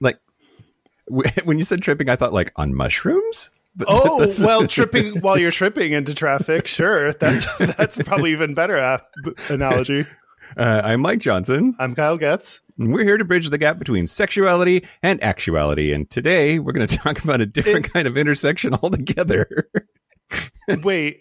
Like when you said tripping, I thought like on mushrooms. Oh, well, tripping while you're tripping into traffic. Sure. That's that's probably even better analogy. uh, I'm Mike Johnson. I'm Kyle Getz. and We're here to bridge the gap between sexuality and actuality. And today we're going to talk about a different kind of intersection altogether. Wait.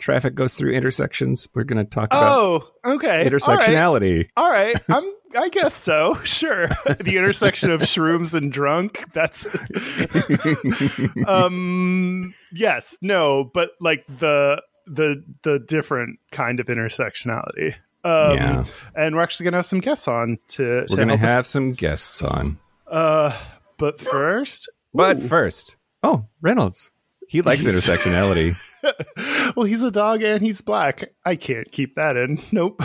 Traffic goes through intersections. We're going to talk about Oh, okay. All right. intersectionality. All right. I'm I guess so. Sure. the intersection of shrooms and drunk. That's um yes, no, but like the the the different kind of intersectionality. Um Yeah. and we're actually gonna have some guests on to, We're to going to help us- have some guests on. uh but first But Ooh. first, oh, Reynolds. He likes intersectionality. well he's a dog and he's black. I can't keep that in. Nope.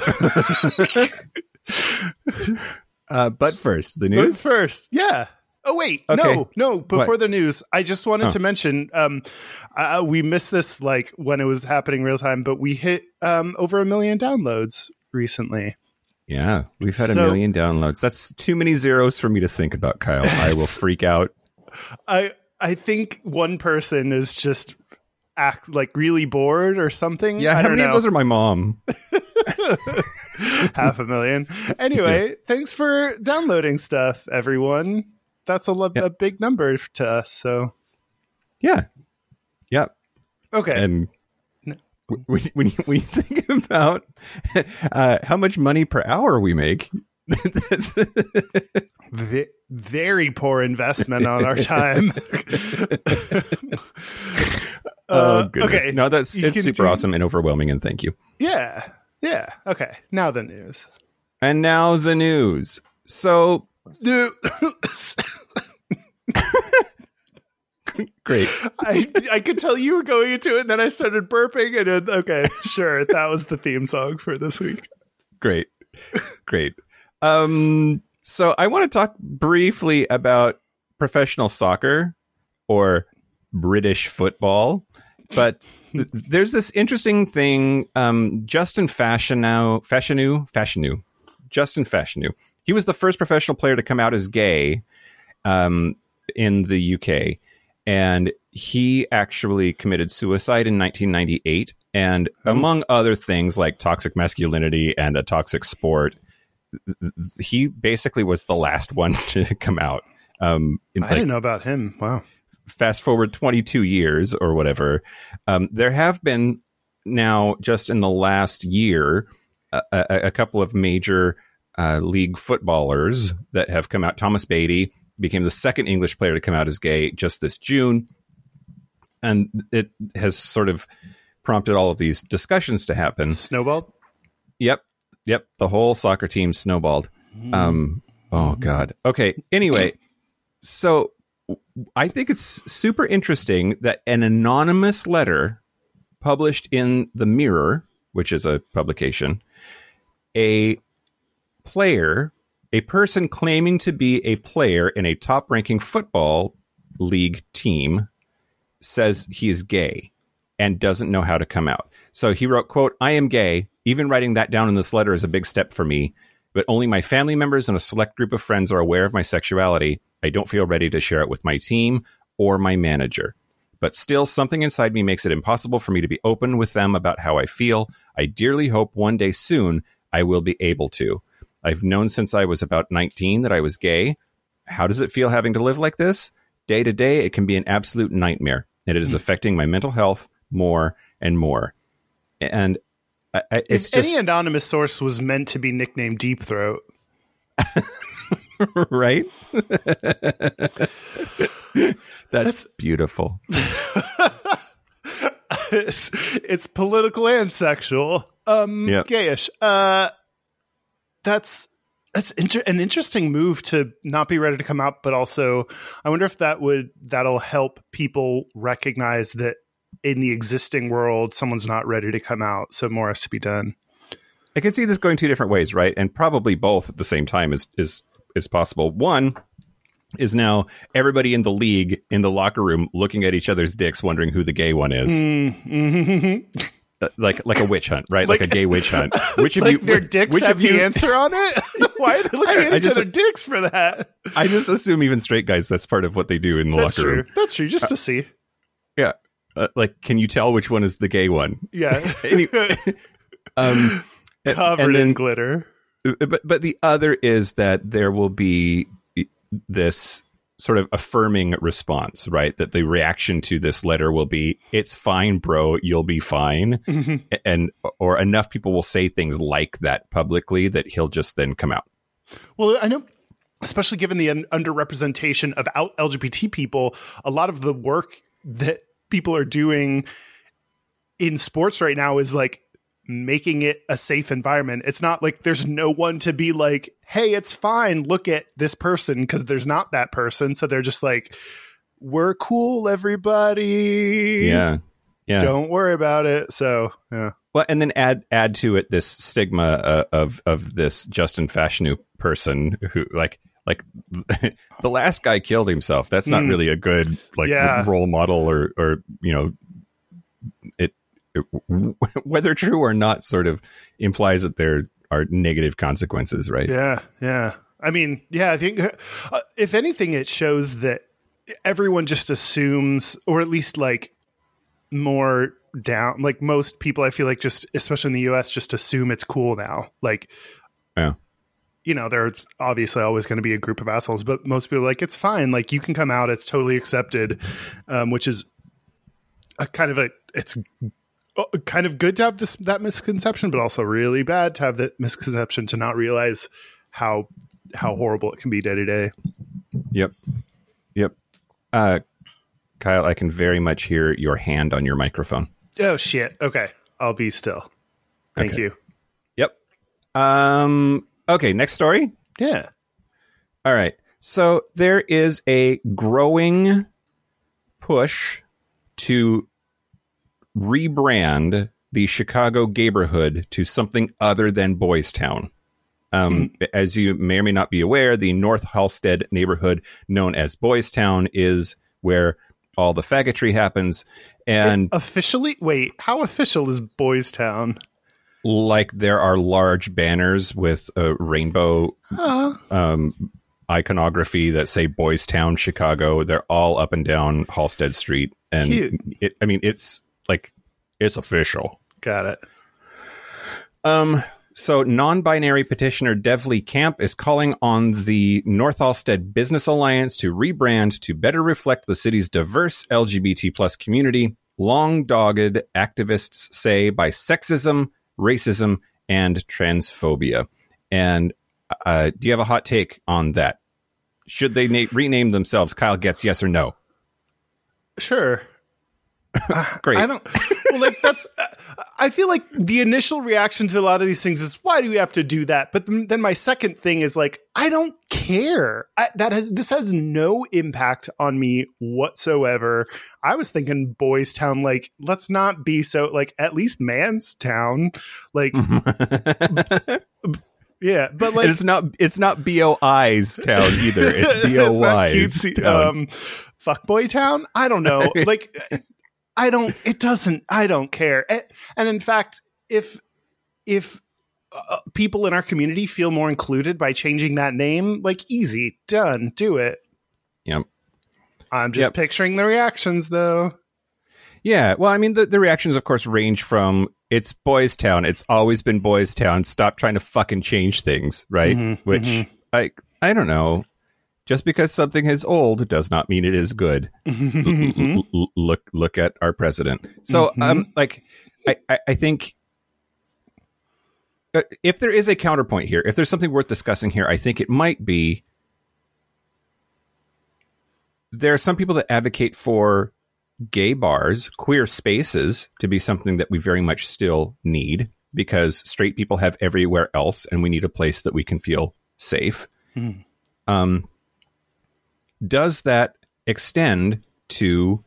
Uh, but first, the But news. first. Yeah. Oh wait, Okay. no, no. Before What? the news, I just wanted Oh. to mention um, uh, we missed this like when it was happening real time, but we hit um, over a million downloads recently. Yeah, we've had a million downloads. That's too many zeros for me to think about, Kyle. I will freak out. I I think one person is just act like really bored or something. Yeah, I how don't many know. of those are my mom? half a million. Anyway, thanks for downloading stuff, everyone. That's a, lo- Yeah. a big number to us. So Yeah, yeah. okay, And when, when, you, when you think about uh, how much money per hour we make, that's, V- very poor investment on our time. oh Uh, goodness, okay. no, that's it's super do- awesome and overwhelming. And thank you. Yeah. Yeah. Okay. Now the news. And now the news. So great. I I could tell you were going into it, and then I started burping, and it, okay, sure, that was the theme song for this week. great great um so i want to talk briefly about professional soccer or british football but there's this interesting thing um justin fashionow fashionew fashionew justin fashionew he was the first professional player to come out as gay um in the uk and he actually committed suicide in 1998 and among other things like toxic masculinity and a toxic sport he basically was the last one to come out um in, I like, didn't know about him. Wow. Fast forward 22 years or whatever um, there have been now just in the last year a, a, a couple of major uh, league footballers that have come out thomas beattie became the second english player to come out as gay just this june and it has sort of prompted all of these discussions to happen Snowballed. Yep. Yep. The whole soccer team snowballed. Um, oh God. Okay. Anyway, so I think it's super interesting that an anonymous letter published in the Mirror, which is a publication, a player, a person claiming to be a player in a top ranking football league team says he is gay and doesn't know how to come out. So he wrote, quote, I am gay. Even writing that down in this letter is a big step for me, but only my family members and a select group of friends are aware of my sexuality. I don't feel ready to share it with my team or my manager. But still, something inside me makes it impossible for me to be open with them about how I feel. I dearly hope one day soon I will be able to. I've known since I was about 19 that I was gay. How does it feel having to live like this? Day to day, it can be an absolute nightmare, and it is hmm. affecting my mental health more and more. And I, I, it's if just any anonymous source was meant to be nicknamed Deep Throat, right. That's beautiful. it's, it's political and sexual. Um, Yep. gayish. Uh, that's That's inter- an interesting move to not be ready to come out, but also I wonder if that would that'll help people recognize that in the existing world, someone's not ready to come out, so more has to be done. I can see this going two different ways, right? And probably both at the same time is is is possible. One is now everybody in the league in the locker room looking at each other's dicks, wondering who the gay one is. Mm-hmm. Uh, like like a witch hunt, right? Like, Like- a gay witch hunt. Which of like you? their dicks which have of you? the answer on it? Why are they looking I- at I each just- other dicks for that? I just assume even straight guys. That's part of what they do in the That's locker true. room. That's true. Just to see. Yeah. Uh, like, can you tell which one is the gay one? Yeah. Anyway, Um, Covered and then in glitter. but but the other is that there will be this sort of affirming response right that the reaction to this letter will be it's fine bro you'll be fine and or enough people will say things like that publicly that he'll just then come out Well, I know, especially given the un- underrepresentation of out LGBT people, a lot of the work that people are doing in sports right now is like making it a safe environment. It's not like there's no one to be like, hey, it's fine. Look at this person because there's not that person. So they're just like, we're cool, everybody. yeah yeah Don't worry about it. So, yeah. Well, and then add add to it this stigma uh, of of this Justin Fashanu person who like like the last guy killed himself. That's not Hmm. really a good like Yeah. role model or or you know it, it whether true or not sort of implies that there are negative consequences, right? Yeah, yeah. I mean, yeah, I think uh, if anything, it shows that everyone just assumes, or at least like more down, like most people, I feel like just, especially in the US, just assume it's cool now. Like, Yeah. You know, there's obviously always going to be a group of assholes, but most people are like, it's fine. Like, you can come out, it's totally accepted, um, which is a kind of a, it's uh, kind of good to have this that misconception, but also really bad to have that misconception to not realize how how horrible it can be day to day. Yep. Yep. Uh, Kyle, I can very much hear your hand on your microphone. Oh shit. Okay, I'll be still. Thank Okay. you. Yep. Um. Okay. Next story. Yeah. All right. So there is a growing push to rebrand the Chicago neighborhood to something other than Boys Town. Um, As you may or may not be aware, the North Halsted neighborhood, known as Boys Town, is where all the faggotry happens. And Officially, wait. How official is Boys Town? Like there are large banners with a rainbow um, iconography that say Boys Town, Chicago. They're all up and down Halsted Street, and it, I mean it's like it's official. Got it. Um, so non-binary petitioner Devlin Camp is calling on the North Halsted Business Alliance to rebrand to better reflect the city's diverse LGBT plus community. Long dogged activists say by sexism, racism, and transphobia. And uh, do you have a hot take on that? Should they na- rename themselves? Kyle Getz yes or no. Sure. Great. I don't. Well, like that's. I feel like the initial reaction to a lot of these things is, "Why do we have to do that?" But then, then my second thing is like, I don't care. I, that has this has no impact on me whatsoever. I was thinking Boys Town, like let's not be so like at least Man's Town, like yeah, but like and it's not it's not BOI's town either. It's BOY's cutesy, town. Um, fuckboy town. I don't know. like, I don't. It doesn't. I don't care. And in fact, if if uh, people in our community feel more included by changing that name, like easy, done, do it. Yep. I'm just Yep. picturing the reactions though. Yeah, well, I mean, the, the reactions, of course, range from it's Boys Town. It's always been Boys Town. Stop trying to fucking change things, right? Mhm, Which mhm. I I don't know. Just because something is old does not mean it is good. L- look look at our president. So, Mhm. um, like, I I, I think. uh, If there is a counterpoint here, if there's something worth discussing here, I think it might be there are some people that advocate for gay bars, queer spaces to be something that we very much still need because straight people have everywhere else and we need a place that we can feel safe. Um, does that extend to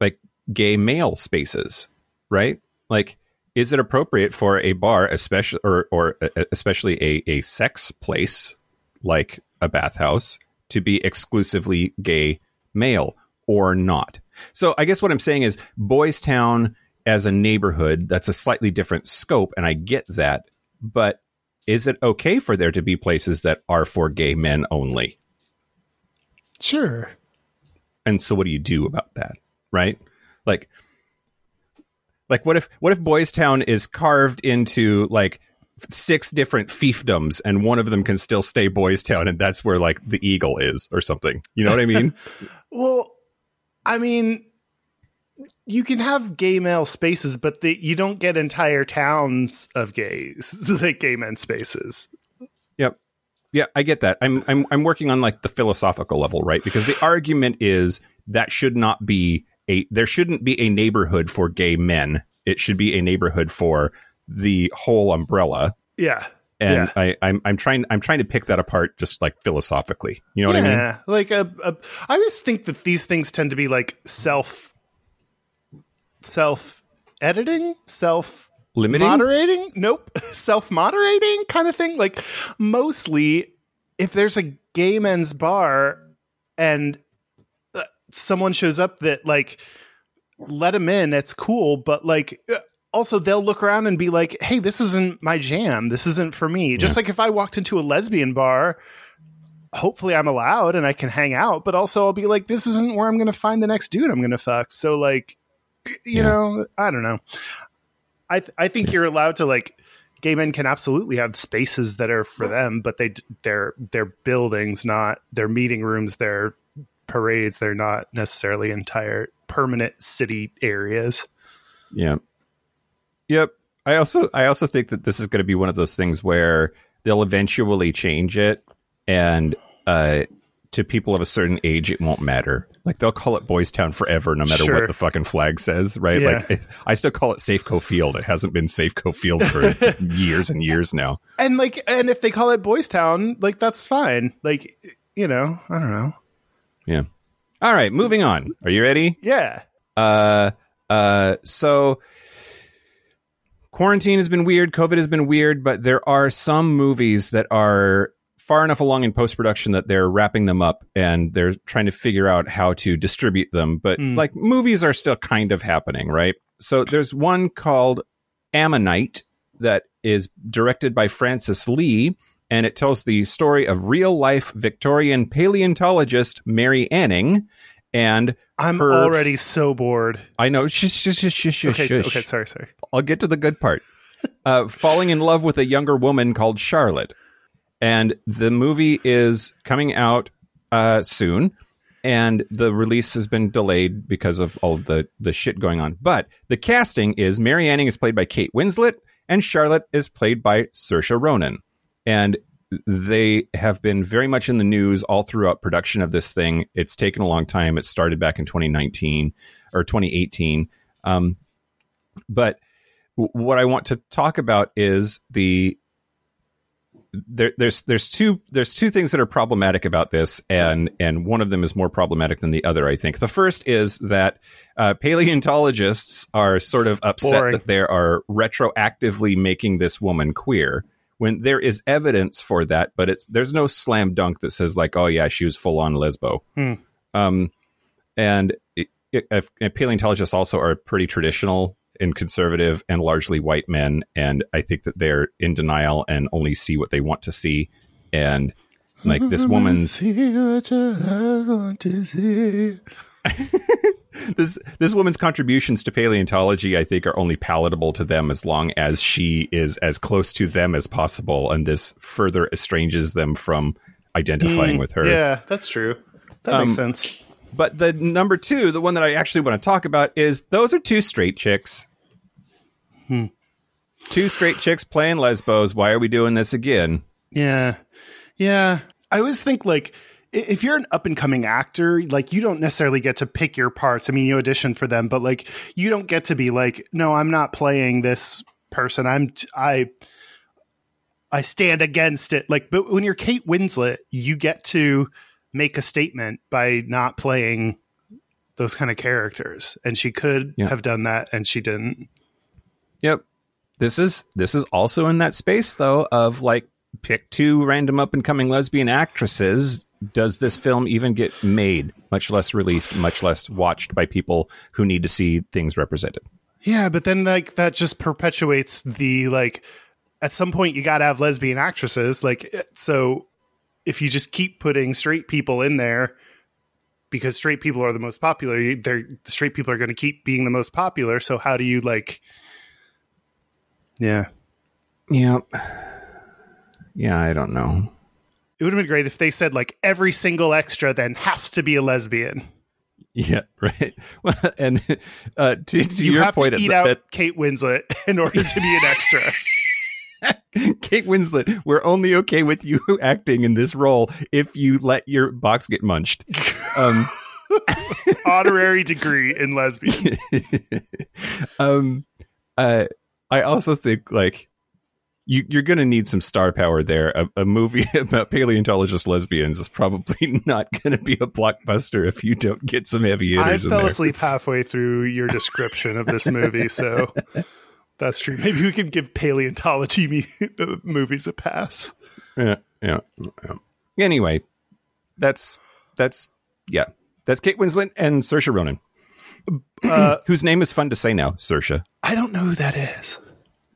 like gay male spaces? Right? Like, is it appropriate for a bar, especially or or especially a a sex place like a bathhouse, to be exclusively gay male or not? So I guess what I'm saying is Boys Town as a neighborhood, that's a slightly different scope, and I get that. But is it okay for there to be places that are for gay men only? Sure. And so what do you do about that? Right? Like like what if what if Boys Town is carved into like six different fiefdoms and one of them can still stay Boys Town and that's where like the eagle is or something. You know what I mean? Well, I mean, you can have gay male spaces, but the, you don't get entire towns of gays, like gay men spaces. Yeah, I get that. I'm I'm I'm working on like the philosophical level, right? Because the argument is that should not be a there shouldn't be a neighborhood for gay men. It should be a neighborhood for the whole umbrella. Yeah. And yeah. I, I'm I'm trying I'm trying to pick that apart just like philosophically. You know what I mean? Yeah, like a, a, I always think that these things tend to be like self, self editing, self Limiting? moderating. Nope, self moderating kind of thing. Like mostly, if there's a gay men's bar and uh, someone shows up that like let them in, it's cool. But like. uh, Also, they'll look around and be like, "Hey, this isn't my jam. This isn't for me." Just like if I walked into a lesbian bar, hopefully I'm allowed and I can hang out, but also I'll be like, this isn't where I'm going to find the next dude I'm going to fuck. So like, you Yeah. know, I don't know. I th- I think you're allowed to like, gay men can absolutely have spaces that are for them, but they they're they're buildings, not their meeting rooms, their parades. They're not necessarily entire permanent city areas. Yeah. Yep. I also I also think that this is going to be one of those things where they'll eventually change it and uh to people of a certain age it won't matter. Like they'll call it Boys Town forever no matter Sure. what the fucking flag says, right? Yeah. Like I still call it Safeco Field. It hasn't been Safeco Field for years and years now. And like, and if they call it Boys Town, like that's fine. Like, you know, I don't know. Yeah. All right, moving on. Are you ready? Yeah. Uh, uh, so quarantine has been weird. COVID has been weird, but there are some movies that are far enough along in post production that they're wrapping them up and they're trying to figure out how to distribute them. But Mm. like movies are still kind of happening, right? So there's one called Ammonite that is directed by Francis Lee. And it tells the story of real life Victorian paleontologist Mary Anning and I'm Her- already so bored. I know. Shush, shush, shush, shush, Okay, shush. okay, sorry, sorry. I'll get to the good part. Uh, falling in love with a younger woman called Charlotte, and the movie is coming out uh, soon, and the release has been delayed because of all the the shit going on. But the casting is Mary Anning is played by Kate Winslet, and Charlotte is played by Saoirse Ronan, and they have been very much in the news all throughout production of this thing. It's taken a long time. It started back in 2019 or 2018. Um, but what I want to talk about is the there, there's there's two there's two things that are problematic about this, and and one of them is more problematic than the other. I think the first is that uh, paleontologists are sort of upset Boring. that they are retroactively making this woman queer when there is evidence for that, but it's there's no slam dunk that says like, oh yeah, she was full on lesbo. Hmm. Um, and it, it, paleontologists also are pretty traditional and conservative and largely white men, and I think that they're in denial and only see what they want to see. And like this woman's See what I want to see. this this woman's contributions to paleontology, I think, are only palatable to them as long as she is as close to them as possible, and this further estranges them from identifying with her. Yeah, that's true. That Um, makes sense. But the number two, the one that I actually want to talk about, is those are two straight chicks. Hmm. Two straight chicks playing lesbos. Why are we doing this again? Yeah. Yeah. I always think like if you're an up and coming actor, like you don't necessarily get to pick your parts. I mean, you audition for them, but like you don't get to be like, no, I'm not playing this person. I'm t- I I stand against it. Like, but when you're Kate Winslet, you get to make a statement by not playing those kind of characters, and she could Yeah. have done that, and she didn't. Yep. This is this is also in that space though of like pick two random up and coming lesbian actresses. Does this film even get made, much less released, much less watched by people who need to see things represented? Yeah, but then like that just perpetuates the like. At some point, you got to have lesbian actresses. Like, eh, so if you just keep putting straight people in there because straight people are the most popular, they're straight people are going to keep being the most popular. So how do you like? Yeah, Yeah. Yeah, I don't know. it would have been great if they said like every single extra then has to be a lesbian. Yeah, right. Well, and uh, to, to You your have point, to eat at- out at- Kate Winslet in order to be an extra. Kate Winslet, we're only okay with you acting in this role if you let your box get munched. Um, Honorary degree in lesbian. um, uh, I also think like you, you're going to need some star power there. A, a movie about paleontologist lesbians is probably not going to be a blockbuster if you don't get some heavy I hitters in fell asleep halfway through your description of this movie, so that's true. Maybe we can give paleontology me- movies a pass. Yeah, yeah, yeah. Anyway, that's that's yeah, that's Kate Winslet and Saoirse Ronan, Uh, whose name is fun to say now. Saoirse. I don't know who that is.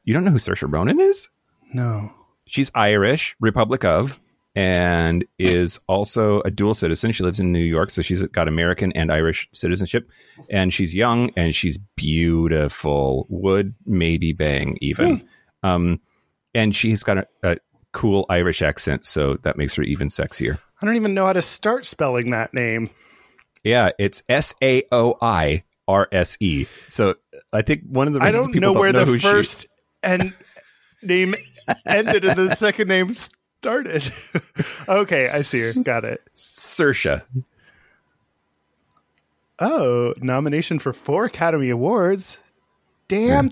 You don't know who Saoirse Ronan is? No. She's Irish, Republic of, and is also a dual citizen. She lives in New York, so she's got American and Irish citizenship. And she's young and she's beautiful. Would maybe bang even. Um, and she's got a, a cool Irish accent, so that makes her even sexier. I don't even know how to start spelling that name. Yeah, it's S A O I R S E. So I think one of the I don't people know where know the who she- first and name ended and the second name started. okay, I see her. Got it. Saoirse. Oh, nomination for four Academy Awards. Damn,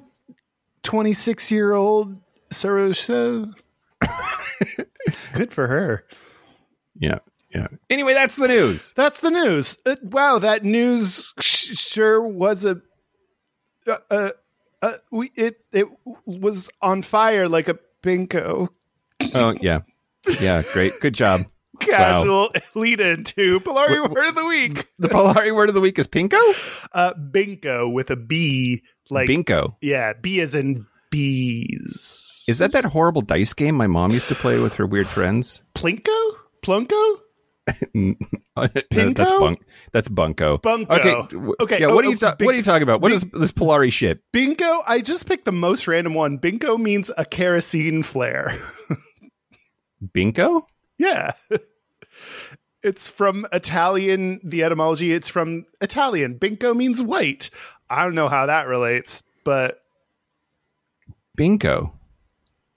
26 year old Saoirse. Good for her. Yeah, yeah. Anyway, that's the news. That's the news. Uh, wow, that news sh- sure was a. Uh, uh, uh, we it it was on fire like a bingo. Oh yeah, yeah. Great, good job. Casual lead into Polari wh- word of the week. The Polari word of the week is pinko. Uh, bingo with a B, like Binko. yeah, B as in bees. Is that that horrible dice game my mom used to play with her weird friends? Plinko? Plunko? No, that's Pinko? bunk. That's bunko. Bunko. Okay. Okay, Yeah. oh, What are you oh, ta- bing- What are you talking about? What bing- is this Polari shit? Bingo? I just picked the most random one. Bingo means a kerosene flare. Binko. yeah. It's from Italian, the etymology, it's from Italian. Bingo means white. I don't know how that relates, but Binko.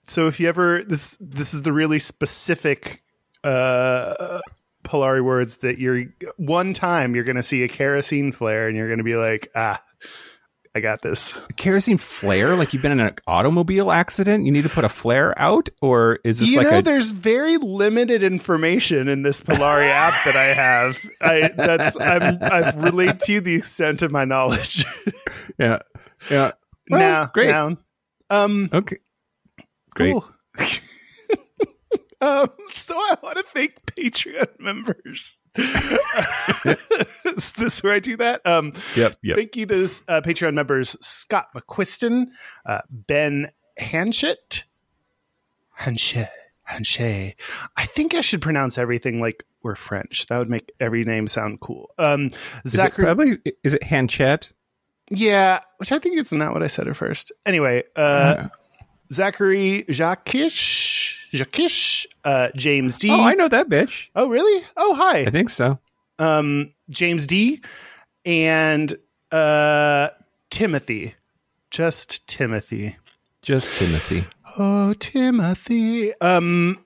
so if you ever this this is the really specific uh Polari words that you're one time you're gonna see a kerosene flare and you're gonna be like, ah, I got this. kerosene flare? Like you've been in an automobile accident? You need to put a flare out, or is this you like know, a there's very limited information in this Polari app that I have. I that's I'm I've relayed to you the extent of my knowledge. yeah yeah? Well, now, great. Um, Okay, great. cool. um, so I want to thank Patreon members. Is this where I do that? Um, Yep, yep. Thank you to uh, Patreon members Scott McQuiston, uh, Ben Hanchett, Hanchet, Hanchet. I think I should pronounce everything like we're French. That would make every name sound cool. Um, Is it Zachary, probably is it Hanchet? yeah, which I think is not what I said at first. Anyway, uh, Zachary Jacquish, Jacquish, uh, James D. Oh, I know that bitch. Oh, really? Oh, hi. I think so. um, James D, and uh, Timothy. Just Timothy. Just Timothy. Oh, Timothy. Um,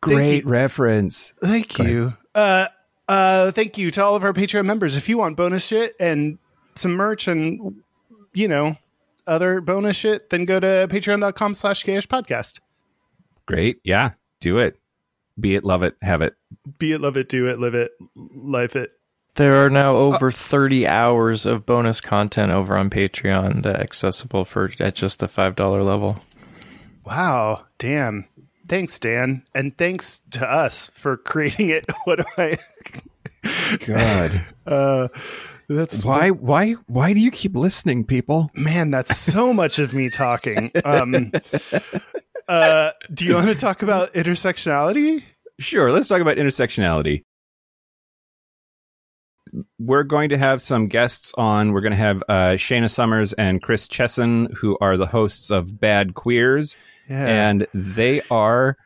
Great reference. thank you. Uh, uh, thank you to all of our Patreon members. If you want bonus shit and some merch and you know other bonus shit, then go to patreon.com slash podcast. Great. Yeah. Do it. Be it, love it, have it. Be it, love it, do it, live it, life it. There are now over 30 hours of bonus content over on Patreon that accessible for at just the $5 level. Wow. Damn. Thanks, Dan. And thanks to us for creating it. What do I God. uh that's Why why why do you keep listening, people? man, that's so much of me talking. Um uh do you want to talk about intersectionality? Sure, let's talk about intersectionality. We're going to have some guests on. We're going to have uh, Shayna Summers and Chris Chesson, who are the hosts of Bad Queers, Yeah. and they are,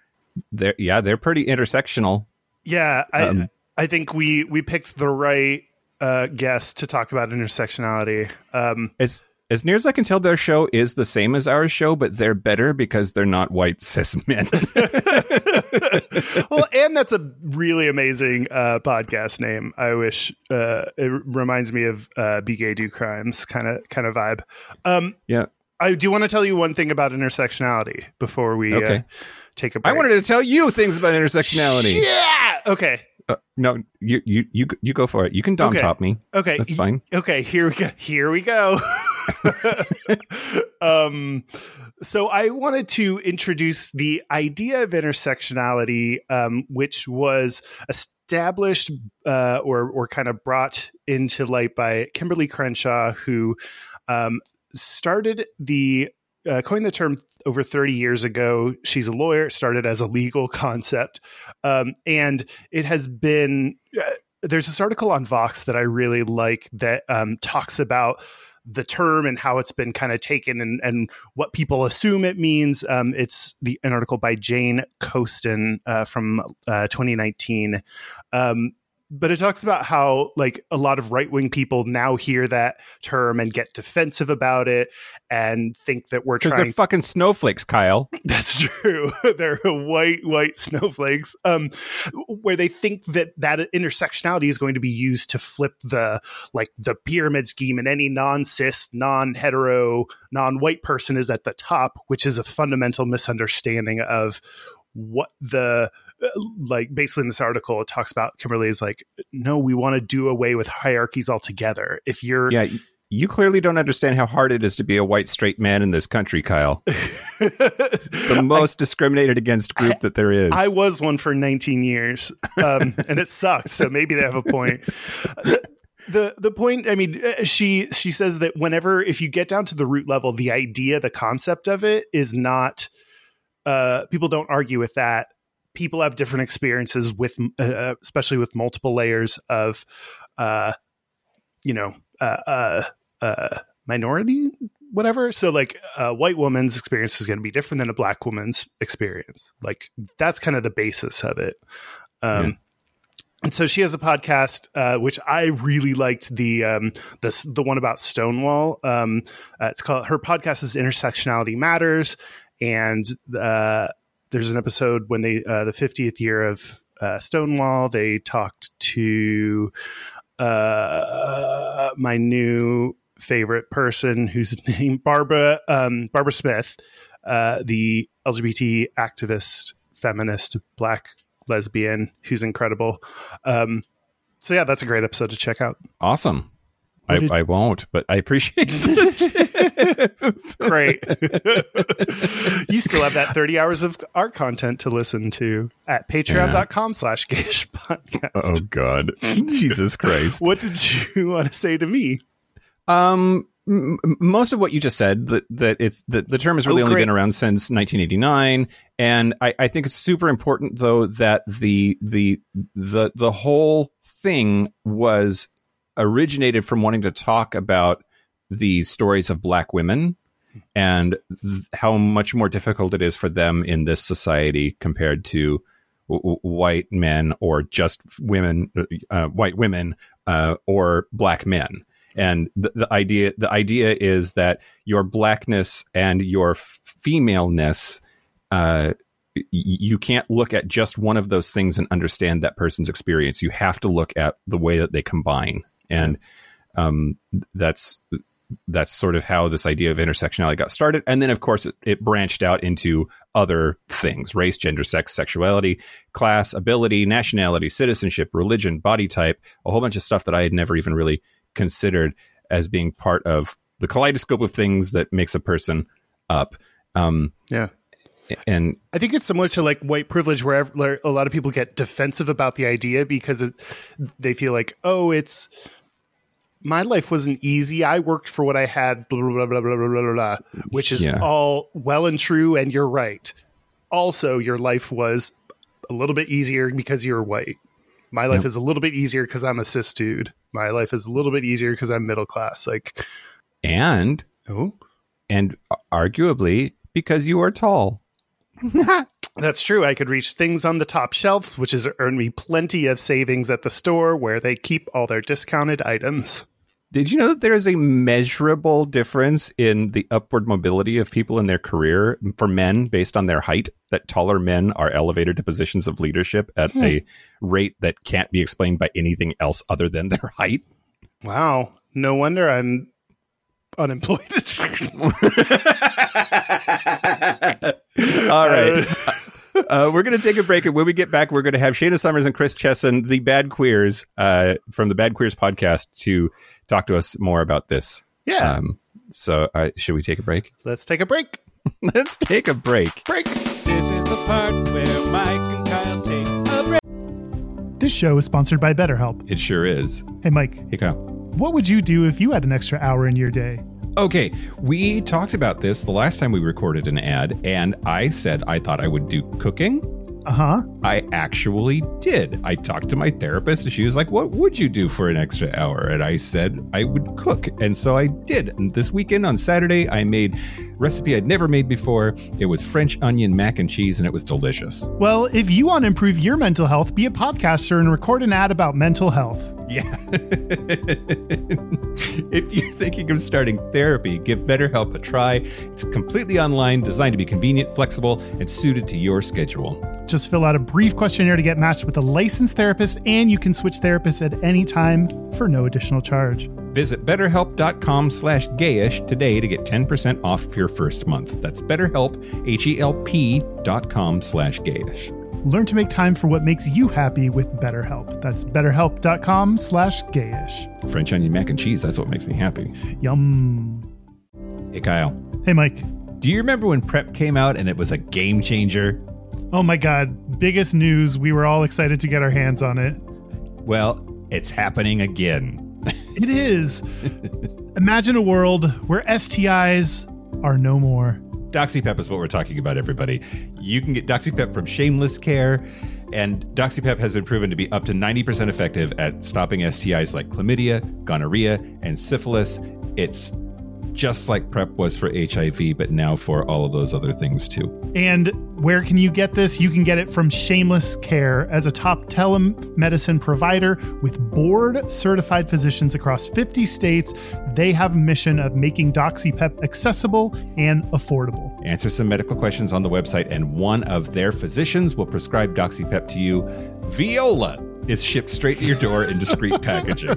they're yeah, they're pretty intersectional. Yeah, I Um, I think we we picked the right uh, guest to talk about intersectionality. Um, As as near as I can tell, their show is the same as our show, but they're better because they're not white cis men. well, and that's a really amazing uh, podcast name. I wish uh, it reminds me of uh, "Be Gay, Do Crimes" kind of kind of vibe. Um, yeah, I do want to tell you one thing about intersectionality before we uh, Okay. take a break. I wanted to tell you things about intersectionality. Yeah. Okay. Uh, no, you you you you go for it. You can dom Okay. top me. Okay, That's fine. Okay, here we go. Here we go. um, so I wanted to introduce the idea of intersectionality, um, which was established uh, or or kind of brought into light by Kimberlé Crenshaw, who um, started the uh, coined the term over 30 years ago. She's a lawyer. It started as a legal concept, um, and it has been. Uh, there's this article on Vox that I really like that um, talks about the term and how it's been kind of taken and, and what people assume it means. Um, it's the an article by Jane Coaston uh, from uh, 2019. Um, but it talks about how like a lot of right wing people now hear that term and get defensive about it and think that we're Because trying they're fucking snowflakes, Kyle. that's true. They're white, white snowflakes. Um, where they think that that intersectionality is going to be used to flip the like the pyramid scheme, and any non-cis, non-hetero, non-white person is at the top, which is a fundamental misunderstanding of what the like basically in this article it talks about kimberlé is like no we want to do away with hierarchies altogether if you're Yeah, you clearly don't understand how hard it is to be a white straight man in this country, Kyle. The most discriminated against group that there is. I was one for 19 years, um, and it sucks. So maybe they have a point. The, the the point, I mean, uh, she she says that whenever if you get down to the root level, the idea, the concept of it is not. Uh, people don't argue with that. People have different experiences with, uh, especially with multiple layers of, uh, you know, uh, uh, uh, minority whatever. So like a white woman's experience is going to be different than a black woman's experience. Like that's kind of the basis of it. Um, Yeah. And so she has a podcast, uh, which I really liked the um, the the one about Stonewall. Um, uh, it's called her podcast is Intersectionality Matters, and uh, there's an episode when they uh, the 50th year of uh, Stonewall. They talked to uh, my new favorite person, who's named Barbara um, Barbara Smith, uh, the LGBT activist, feminist, black lesbian, who's incredible. Um, so yeah, that's a great episode to check out. awesome. I, did- I won't, but I appreciate it. Great. you still have that 30 hours of art content to listen to at patreon.com slash gayish podcast. oh God, Jesus Christ. What did you want to say to me? Um, m- most of what you just said that that it's that the term has really Oh, only been around since 1989, and I, I think it's super important though that the the the the whole thing was originated from wanting to talk about the stories of black women and th- how much more difficult it is for them in this society compared to w- white men or just women, uh, white women uh, or black men. And the, the idea the idea is that your blackness and your femaleness, uh, you can't look at just one of those things and understand that person's experience. You have to look at the way that they combine, and um, that's that's sort of how this idea of intersectionality got started. And then, of course, it, it branched out into other things race, gender, sex, sexuality, class, ability, nationality, citizenship, religion, body type, a whole bunch of stuff that I had never even really considered as being part of the kaleidoscope of things that makes a person up. Um, Yeah. and I think it's similar to like white privilege, where where a lot of people get defensive about the idea because it, they feel like, oh, it's my life wasn't easy. I worked for what I had, blah blah blah blah blah blah blah, which is Yeah. all well and true, and you're right. Also, your life was a little bit easier because you're white. My life is a little bit easier because I'm a cis dude. My life is a little bit easier because I'm middle class. Like, and oh, and arguably because you are tall. That's true. I could reach things on the top shelves, which has earned me plenty of savings at the store where they keep all their discounted items. Did you know that there is a measurable difference in the upward mobility of people in their career for men based on their height? That taller men are elevated to positions of leadership at hmm. a rate that can't be explained by anything else other than their height. Wow. No wonder I'm unemployed. All right. Uh, Uh, we're going to take a break, and when we get back, we're going to have Shayna Summers and Chris Chesson, the Bad Queers, uh, from the Bad Queers podcast, to talk to us more about this. yeah. Um, so, uh, should we take a break? Let's take a break. Let's take a break. Break. This is the part where Mike and Kyle take a break. This show is sponsored by BetterHelp. It sure is. Hey, Mike, Hey, Kyle. what would you do if you had an extra hour in your day? Okay, we talked about this the last time we recorded an ad, and I said I thought I would do cooking. Uh huh. I actually did. I talked to my therapist, and she was like, What would you do for an extra hour? And I said I would cook. And so I did. And this weekend on Saturday, I made recipe I'd never made before. It was French onion mac and cheese, and it was delicious. Well, if you want to improve your mental health, be a podcaster and record an ad about mental health. Yeah. if you're thinking of starting therapy, give BetterHelp a try. It's completely online, designed to be convenient, flexible, and suited to your schedule. Just fill out a brief questionnaire to get matched with a licensed therapist, and you can switch therapists at any time for no additional charge. Visit betterhelp.com slash gayish today to get 10% off your first month. That's betterhelp, H-E-L-P dot com slash gayish. Learn to make time for what makes you happy with BetterHelp. That's betterhelp.com slash gayish. French onion mac and cheese, that's what makes me happy. Yum. Hey, Kyle, Hey, Mike. do you remember when PrEP came out and it was a game changer? Oh my God. Biggest news. We were all excited to get our hands on it. Well, it's happening again. It is. Imagine a world where STIs are no more. DoxyPep is what we're talking about, everybody. You can get DoxyPep from Shameless Care, and DoxyPep has been proven to be up to 90% effective at stopping STIs like chlamydia, gonorrhea, and syphilis. It's just like PrEP was for HIV, but now for all of those other things too. And where can you get this? You can get it from Shameless Care as a top telemedicine provider with board certified physicians across 50 states. They have a mission of making DoxyPep accessible and affordable. Answer some medical questions on the website, and one of their physicians will prescribe DoxyPep to you. Viola is shipped straight to your door in discreet packaging.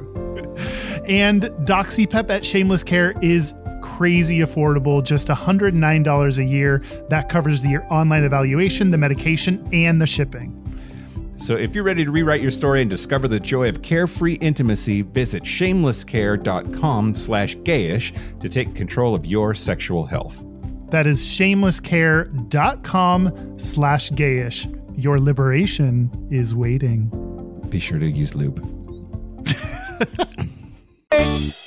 And DoxyPep at Shameless Care is crazy affordable, just $109 a year. That covers the online evaluation, the medication, and the shipping. So if you're ready to rewrite your story and discover the joy of carefree intimacy, visit shamelesscare.com slash gayish to take control of your sexual health. That is shamelesscare.com slash gayish. Your liberation is waiting. Be sure to use lube.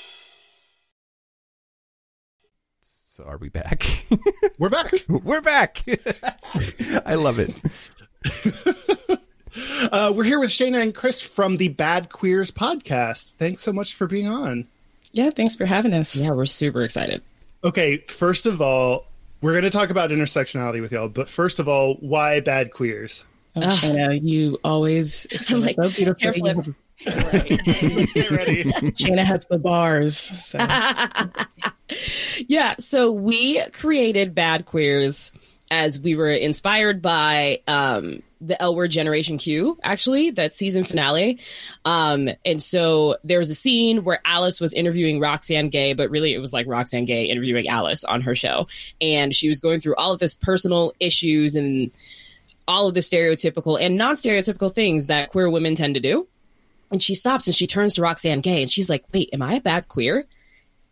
so are we back? We're back. We're back. I love it. Uh, we're here with Shayna and Chris from the Bad Queers podcast. Thanks so much for being on. Yeah, thanks for having us. Yeah, we're super excited. Okay, first of all, we're going to talk about intersectionality with y'all, but first of all, why Bad Queers? Oh, Shayna, you always explain like, so beautifully. hair flip. Let's get ready. have- has the bars. So. Yeah, so we created Bad Queers as we were inspired by um, the L Word Generation Q, actually, that season finale. Um, and so there was a scene where Alice was interviewing Roxane Gay, but really it was like Roxane Gay interviewing Alice on her show. And she was going through all of this personal issues and all of the stereotypical and non stereotypical things that queer women tend to do. And she stops and she turns to Roxane Gay and she's like, wait, am I a bad queer?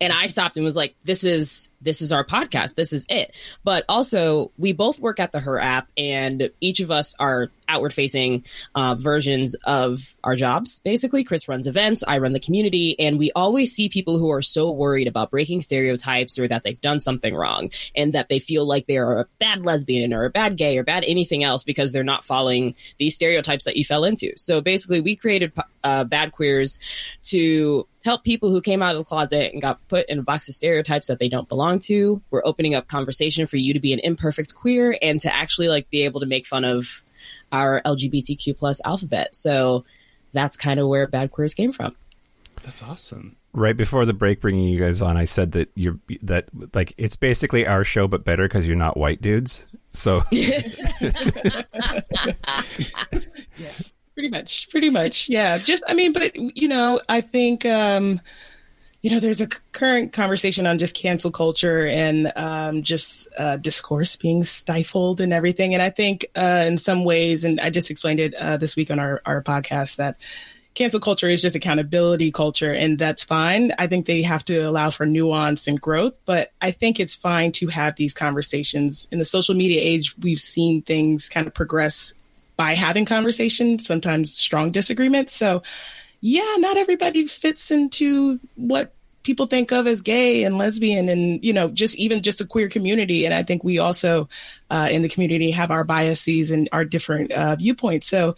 And I stopped and was like, this is this is our podcast. This is it. But also, we both work at the Her app, and each of us are outward facing uh, versions of our jobs. Basically, Chris runs events, I run the community, and we always see people who are so worried about breaking stereotypes or that they've done something wrong and that they feel like they're a bad lesbian or a bad gay or bad anything else because they're not following these stereotypes that you fell into. So basically, we created uh, Bad Queers to help people who came out of the closet and got put in a box of stereotypes that they don't belong to. We're opening up conversation for you to be an imperfect queer and to actually like be able to make fun of our LGBTQ plus alphabet. So that's kind of where Bad Queers came from. That's awesome. Right before the break, bringing you guys on, I said that you're that like it's basically our show but better because you're not white dudes. So pretty much pretty much. Yeah just i mean but you know i think um you know there's a current conversation on just cancel culture and um just uh discourse being stifled and everything. And i think uh in some ways and i just explained it uh this week on our our podcast that cancel culture is just accountability culture and that's fine. I think they have to allow for nuance and growth but i think it's fine to have these conversations. In the social media age we've seen things kind of progress by having conversations, sometimes strong disagreements. So, yeah, not everybody fits into what people think of as gay and lesbian and you know just even just a queer community and i think we also uh, in the community have our biases and our different uh, viewpoints so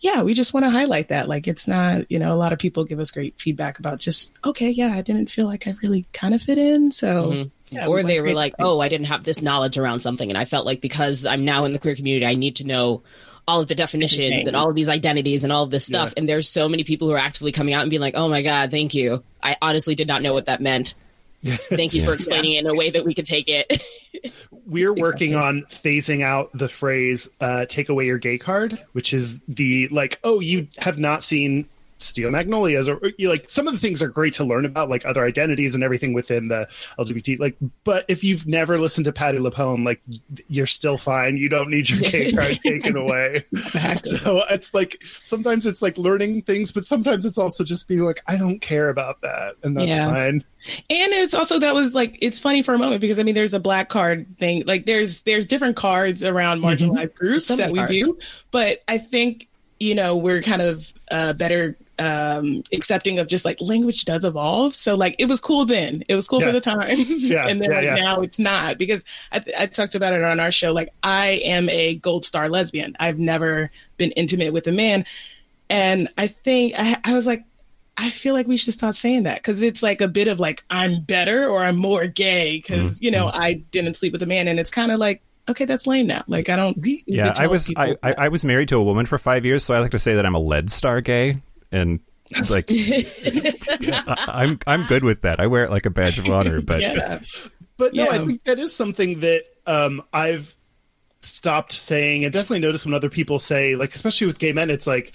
yeah we just want to highlight that like it's not you know a lot of people give us great feedback about just okay yeah i didn't feel like i really kind of fit in so Mhm. yeah, or we they were like, oh, I didn't have this knowledge around something. And I felt like because I'm now in the queer community, I need to know all of the definitions Everything. and all of these identities and all of this stuff. And there's so many people who are actively coming out and being like, oh my God, thank you. I honestly did not know what that meant. Thank you for explaining it in a way that we could take it. We're working on phasing out the phrase uh, "take away your gay card," which is the like, oh, you have not seen Steel Magnolias, or, or you like some of the things are great to learn about, like other identities and everything within the LGBT. Like, but if you've never listened to Patti LuPone, like you're still fine. You don't need your gay card taken away. so it's like sometimes it's like learning things, but sometimes it's also just being like, I don't care about that, and that's Yeah. fine. And it's also that was like it's funny for a moment because I mean there's a black card thing like there's there's different cards around mm-hmm. marginalized groups So that we do, but I think you know we're kind of uh, better um accepting of just like language does evolve. So like it was cool then, it was cool Yeah. for the times, Yeah, and then yeah, like now it's not because I, I talked about it on our show. Like I am a gold star lesbian. I've never been intimate with a man, and I think I, I was like. I feel like we should stop saying that because it's like a bit of like I'm better or I'm more gay because you know I didn't sleep with a man and it's kind of like okay that's lame now. Like I don't yeah, I was I, I I was married to a woman for five years, so I like to say that I'm a lead star gay, and like I, I'm I'm good with that. I wear it like a badge of honor, but yeah. But no, I think that is something that um, I've stopped saying, and definitely noticed when other people say, like especially with gay men, it's like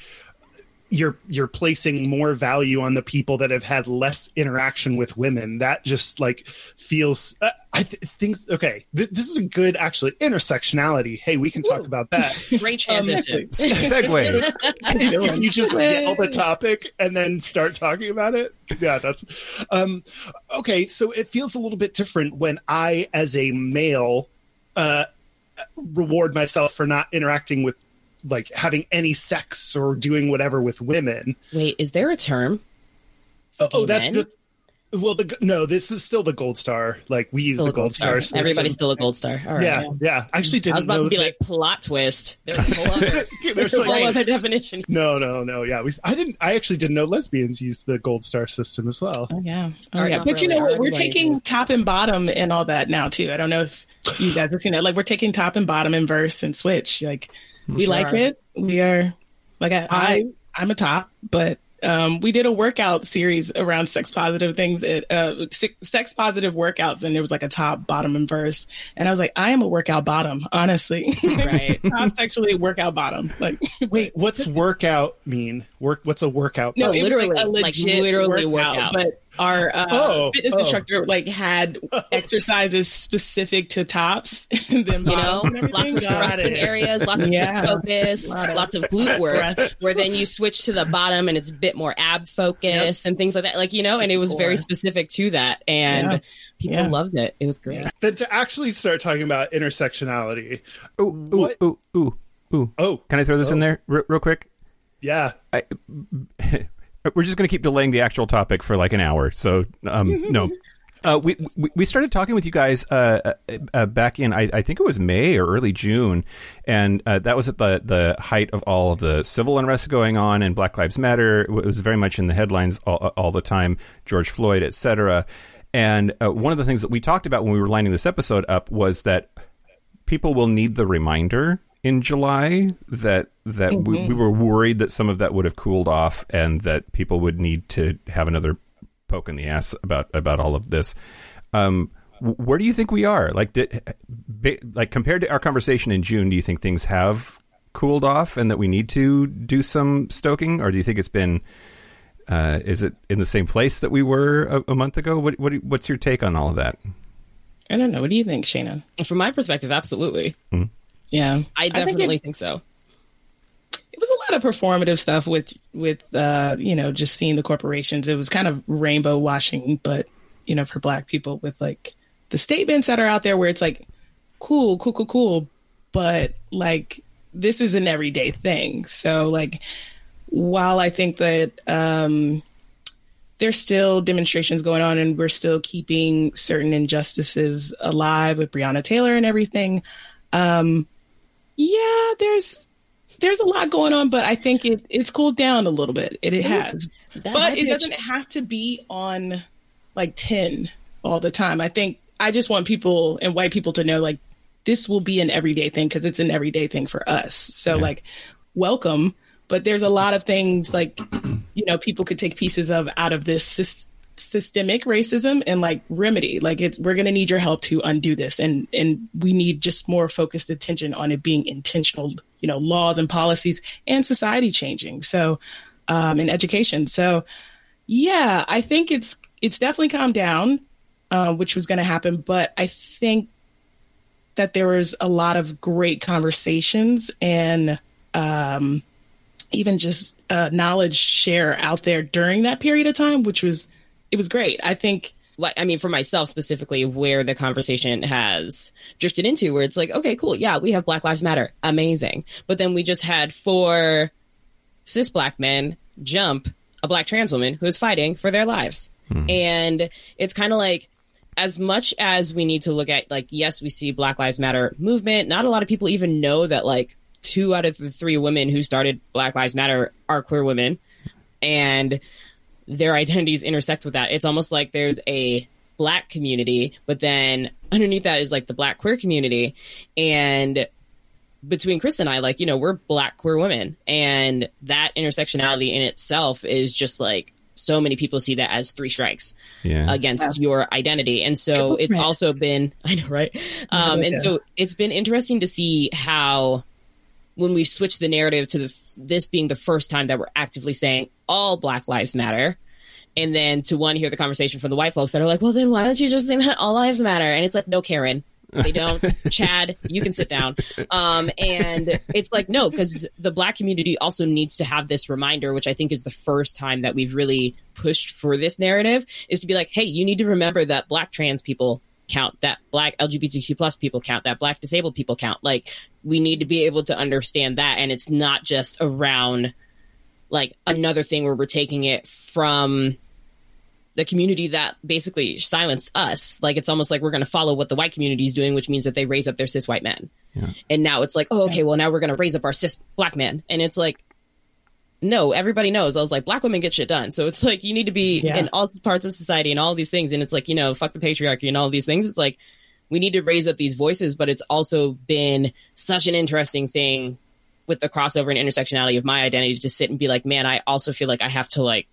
you're you're placing more value on the people that have had less interaction with women. That just like feels. Uh, I th- things okay. Th- this is a good actually intersectionality. Hey, we can talk about that. Great transition. segue. if you just nail the topic and then start talking about it yeah that's um okay so it feels a little bit different when i as a male uh reward myself for not interacting with like having any sex or doing whatever with women Wait, is there a term? oh, oh that's men? just well the no this is still the gold star like we use Still the a gold, star, system. Everybody's still a gold star. All right. yeah yeah I actually didn't I was about know to be that- like plot twist. There's a whole other, There's there's a whole like- other definition. no no no yeah we, i didn't i actually didn't know lesbians use the gold star system as well oh yeah oh, yeah off but you know I'm we're taking to- top and bottom and all that now too I don't know if you guys have seen that like we're taking top and bottom and verse and switch like we Sure like it we are like I, I I- I'm a top but um, we did a workout series around sex positive things, uh, sex positive workouts, and there was like a top, bottom, and verse. And I was like, I am a workout bottom, honestly. Right. Not sexually a workout bottom. Like, Wait, what's workout mean? Work. What's a workout? no, No, it was literally, like a like, literally workout, workout. But our uh, Oh, fitness oh. instructor like had exercises specific to tops, and then you know, lots of thrusting it. areas, lots of Yeah. focus, Lot of lots of glute work, breath. where then you switch to the bottom and it's a bit more ab focus and things like that. Like, you know, and it was very specific to that. And Yeah. people Yeah. loved it. It was great. Then to actually start talking about intersectionality. Ooh, ooh, What- ooh, ooh, ooh. Oh, Can I throw this in there r- real quick? yeah. We're just going to keep delaying the actual topic for like an hour. So, um, no. Uh, we, we we started talking with you guys uh, uh, uh, back in I, I think it was May or early June, and uh, that was at the the height of all of the civil unrest going on and Black Lives Matter. It was very much in the headlines all, all the time. George Floyd, etc. And uh, one of the things that we talked about when we were lining this episode up was that people will need the reminder in July that that we, we were worried that some of that would have cooled off and that people would need to have another poke in the ass about about all of this. Um, where do you think we are? Like, did, like compared to our conversation in June, do you think things have cooled off and that we need to do some stoking, or do you think it's been? Uh, is it in the same place that we were a, a month ago? What, what what's your take on all of that? I don't know. What do you think, Shayna? From my perspective, absolutely. Yeah, I think definitely it- think so. it was a lot of performative stuff with with uh you know just seeing the corporations. It was kind of rainbow washing but you know for black people with like the statements that are out there where it's like cool cool cool cool but like this is an everyday thing. So like while i think that um there's still demonstrations going on and we're still keeping certain injustices alive with breonna taylor and everything um yeah there's there's a lot going on, but I think it it's cooled down a little bit. It, it has, That but it doesn't have to be on like ten all the time. I think I just want people and white people to know like this will be an everyday thing because it's an everyday thing for us. So like, welcome. But there's a lot of things like you know people could take pieces of out of this systemic racism and like remedy. Like it's we're going to need your help to undo this. And and we need just more focused attention on it being intentional you know laws and policies and society changing. So um in education. So yeah i think it's it's definitely calmed down uh, which was going to happen. But i think that there was a lot of great conversations and um even just uh, knowledge share out there during that period of time which was it was great. I think like I mean for myself specifically where the conversation has drifted into where it's like okay cool. Yeah we have Black Lives Matter. Amazing. But then we just had four cis black men jump a black trans woman who is fighting for their lives. Hmm. And it's kind of like as much as we need to look at like yes we see Black Lives Matter movement not a lot of people even know that like two out of the three women who started Black Lives Matter are queer women. And their identities intersect with that. It's almost like there's a black community, but then underneath that is like the black queer community. And between Chris and I, like, you know, we're black queer women. And that intersectionality in itself is just like so many people see that as three strikes Yeah. against your identity. And so Triple it's threat. also been, I know, right? Um, and so it's been interesting to see how when we switch the narrative to the, this being the first time that we're actively saying all Black Lives Matter, and then to one hear the conversation from the white folks that are like, well, then why don't you just say that all lives matter? And it's like, no, Karen, they don't. Chad, you can sit down. Um, and it's like, no, because the black community also needs to have this reminder, which I think is the first time that we've really pushed for this narrative, is to be like, hey, you need to remember that black trans people count, that black LGBTQ plus people count, that black disabled people count. Like, we need to be able to understand that. And it's not just around like another thing where we're taking it from the community that basically silenced us. Like it's almost like we're going to follow what the white community is doing, which means that they raise up their cis white men. And now it's like, oh, okay, well now we're going to raise up our cis black men. And it's like, no, everybody knows. I was like, black women get shit done. So it's like you need to be Yeah. in all parts of society and all these things. And it's like, you know, fuck the patriarchy and all these things. It's like we need to raise up these voices, but it's also been such an interesting thing with the crossover and intersectionality of my identity to sit and be like, man, I also feel like I have to like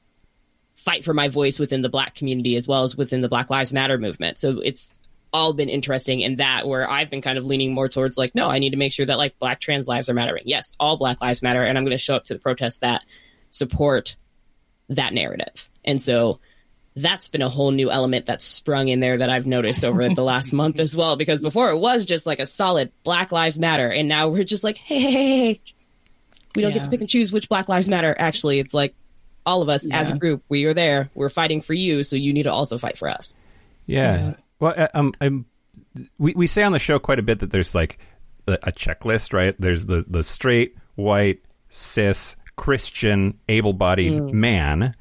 fight for my voice within the black community as well as within the Black Lives Matter movement. So it's all been interesting in that where I've been kind of leaning more towards like, no, I need to make sure that like black trans lives are mattering. Yes, all black lives matter. And I'm going to show up to the protests that support that narrative. And so that's been a whole new element that's sprung in there that I've noticed over the last month as well. Because before it was just like a solid Black Lives Matter, and now we're just like, hey, hey, hey, hey. we don't get to pick and choose which Black Lives Matter. Actually, it's like all of us as a group, we are there. We're fighting for you, so you need to also fight for us. Yeah. Well, uh, um, I'm. We we say on the show quite a bit that there's like a, a checklist, right? There's the the straight, white, cis, Christian, able-bodied man.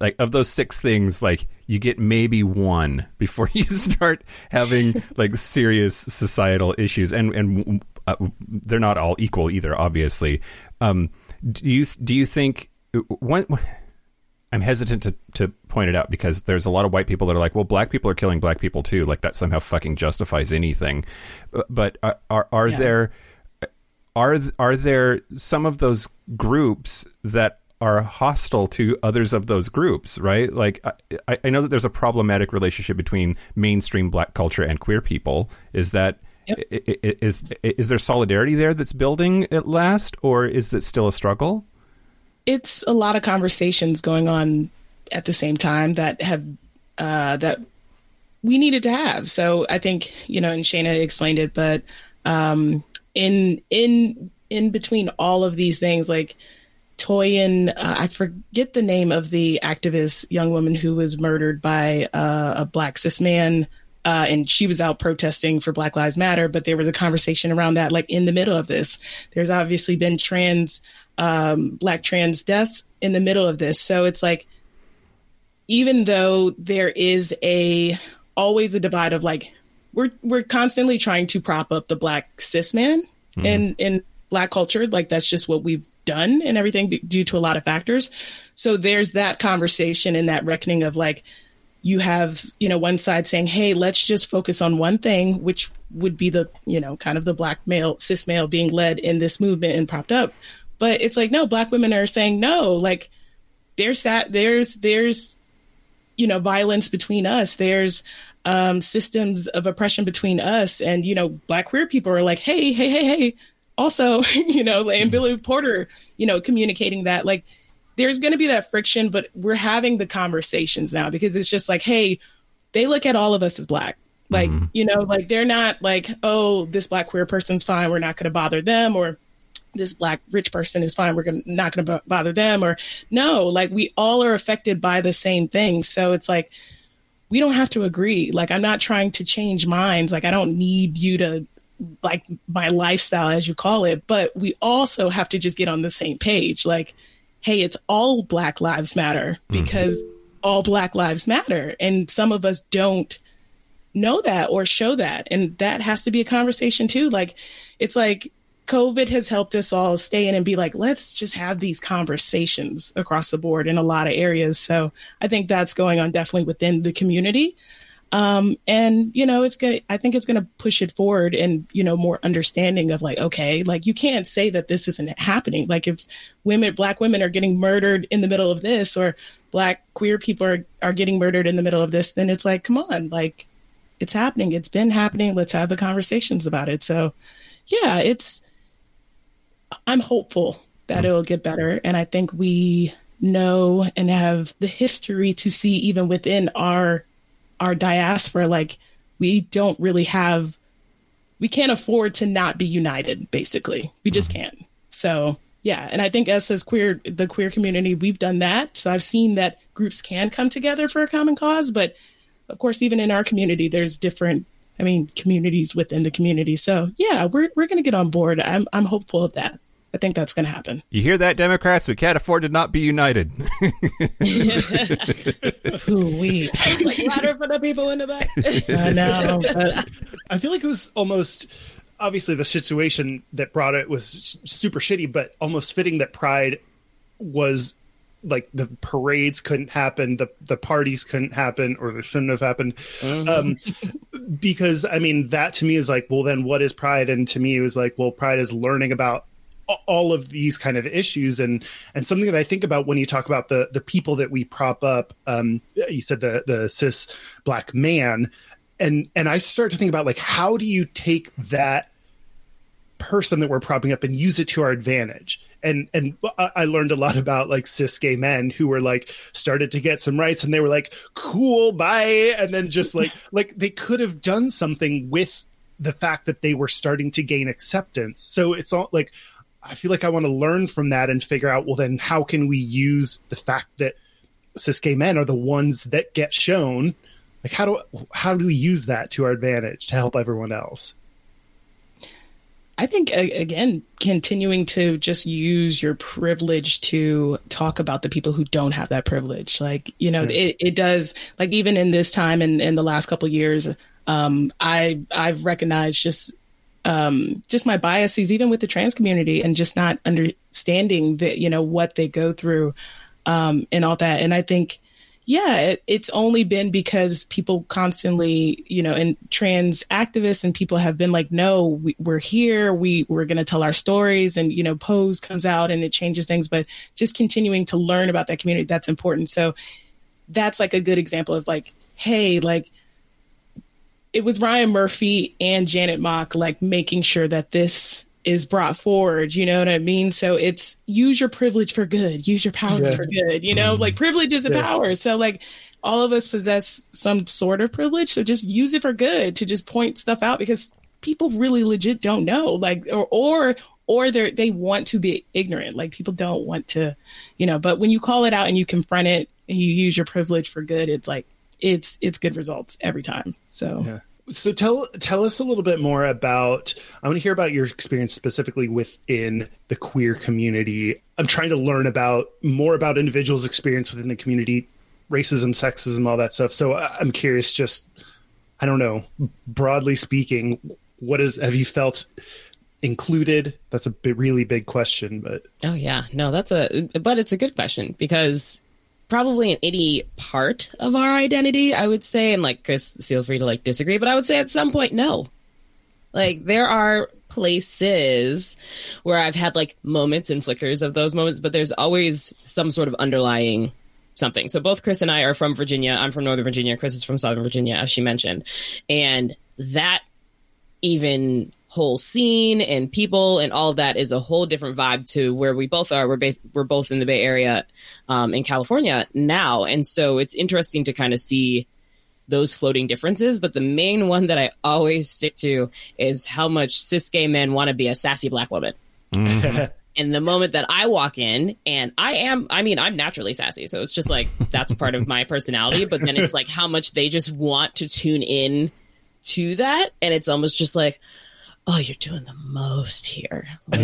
Like of those six things, like you get maybe one before you start having like serious societal issues, and and uh, they're not all equal either. Obviously, um, do you do you think when? I'm hesitant to, to point it out because there's a lot of white people that are like, well, black people are killing black people too. Like that somehow fucking justifies anything. Uh, But are are, are Yeah. there are are there some of those groups that are hostile to others of those groups? Right? Like I, I know that there's a problematic relationship between mainstream black culture and queer people. Is that Yep. i- i- i- is is there solidarity there that's building at last, or is that still a struggle? It's a lot of conversations going on at the same time that have uh, that we needed to have. So I think you know, and Shana explained it, but um, in in in between all of these things, like Toyin, uh, I forget the name of the activist young woman who was murdered by uh, a black cis man. Uh, and she was out protesting for Black Lives Matter, but there was a conversation around that, like in the middle of this. There's obviously been trans, um, black trans deaths in the middle of this. So it's like, even though there is a always a divide of like we're we're constantly trying to prop up the black cis man in in black culture. Like that's just what we've done and everything due to a lot of factors. So there's that conversation and that reckoning of like you have you know one side saying hey let's just focus on one thing which would be the you know kind of the black male cis male being led in this movement and propped up but it's like no black women are saying no. Like there's that there's there's you know violence between us. There's um systems of oppression between us. And you know black queer people are like hey hey hey hey. Also you know and billy porter you know communicating that like there's going to be that friction but we're having the conversations now because it's just like hey they look at all of us as black. Like you know like they're not like oh this black queer person's fine. We're not going to bother them or this black rich person is fine we're gonna, not going to bother them or no like we all are affected by the same thing. So it's like we don't have to agree. Like i'm not trying to change minds. Like i don't need you to like my lifestyle as you call it. But we also have to just get on the same page. Like hey it's all black lives matter mm-hmm. because all black lives matter. And some of us don't know that or show that. And that has to be a conversation too. Like it's like covid has helped us all stay in and be like let's just have these conversations across the board in a lot of areas. So i think that's going on definitely within the community. Um and you know it's gonna i think it's gonna push it forward and you know more understanding of like okay like you can't say that this isn't happening. Like if women black women are getting murdered in the middle of this or black queer people are, are getting murdered in the middle of this then it's like come on like it's happening. It's been happening. Let's have the conversations about it. So yeah it's i'm hopeful that mm. it'll get better. And i think we know and have the history to see even within our our diaspora like we don't really have we can't afford to not be united basically. We just mm-hmm. can't. So yeah. And i think us as queer the queer community we've done that. So i've seen that groups can come together for a common cause but of course even in our community there's different i mean communities within the community so yeah we're, we're going to get on board i'm i'm hopeful of that i think that's going to happen You hear that, Democrats? We can't afford to not be united. Ooh, we like louder for the people in the back. i know but I feel like it was almost obviously the situation that brought it was super shitty, but almost fitting that Pride was like the parades couldn't happen, the the parties couldn't happen, or they shouldn't have happened. Um, because I mean, that to me is like, well, then what is Pride? And to me, it was like, well, Pride is learning about all of these kind of issues and and something that I think about when you talk about the the people that we prop up um you said the the cis black man and and I start to think about like how do you take that person that we're propping up and use it to our advantage and and I learned a lot about like cis gay men who were like started to get some rights and they were like cool bye and then just like like they could have done something with the fact that they were starting to gain acceptance so it's all like I feel like I want to learn from that and figure out, well, then how can we use the fact that cis gay men are the ones that get shown? Like, how do how do we use that to our advantage to help everyone else? I think again, continuing to just use your privilege to talk about the people who don't have that privilege. Like, you know, yes. it, it does like even in this time and in, in the last couple years, um, I I've recognized just um, just my biases, even with the trans community, and just not understanding that you know what they go through um, and all that. And I think, yeah, it, it's only been because people constantly, you know, and trans activists and people have been like, no, we, are here, we we're going to tell our stories, and you know, Pose comes out and it changes things. But just continuing to learn about that community, that's important. So that's like a good example of like, hey, like it was Ryan Murphy and Janet Mock like making sure that this is brought forward. You know what I mean? So it's use your privilege for good, use your powers yeah. for good. You know, mm-hmm. like privilege is a yeah. power. So like all of us possess some sort of privilege. So just use it for good to just point stuff out because people really legit don't know. Like or or or they they want to be ignorant. Like people don't want to, you know. But when you call it out and you confront it and you use your privilege for good, it's like it's it's good results every time. So yeah. So tell tell us a little bit more about. I want to hear about your experience specifically within the queer community. I'm trying to learn about more about individuals' experience within the community, racism, sexism, all that stuff. So uh, I'm curious. Just I don't know. Broadly speaking, what is have you felt included? That's a really big question, but oh yeah, no, that's a but it's a good question because probably in any part of our identity, I would say, and like Chris, feel free to like disagree, but I would say at some point, no. Like there are places where I've had like moments and flickers of those moments, but there's always some sort of underlying something. So both Chris and I are from Virginia. I'm from Northern Virginia. Chris is from Southern Virginia, as she mentioned. And that even whole scene and people and all of that is a whole different vibe to where we both are. We're based, we're both in the Bay Area, um, in California now. And so it's interesting to kind of see those floating differences. But the main one that I always stick to is how much cis gay men want to be a sassy black woman. Mm-hmm. and the moment that I walk in and I am, I mean, I'm naturally sassy. So it's just like, that's part of my personality. But then it's like how much they just want to tune in to that. And it's almost just like, oh, you're doing the most here.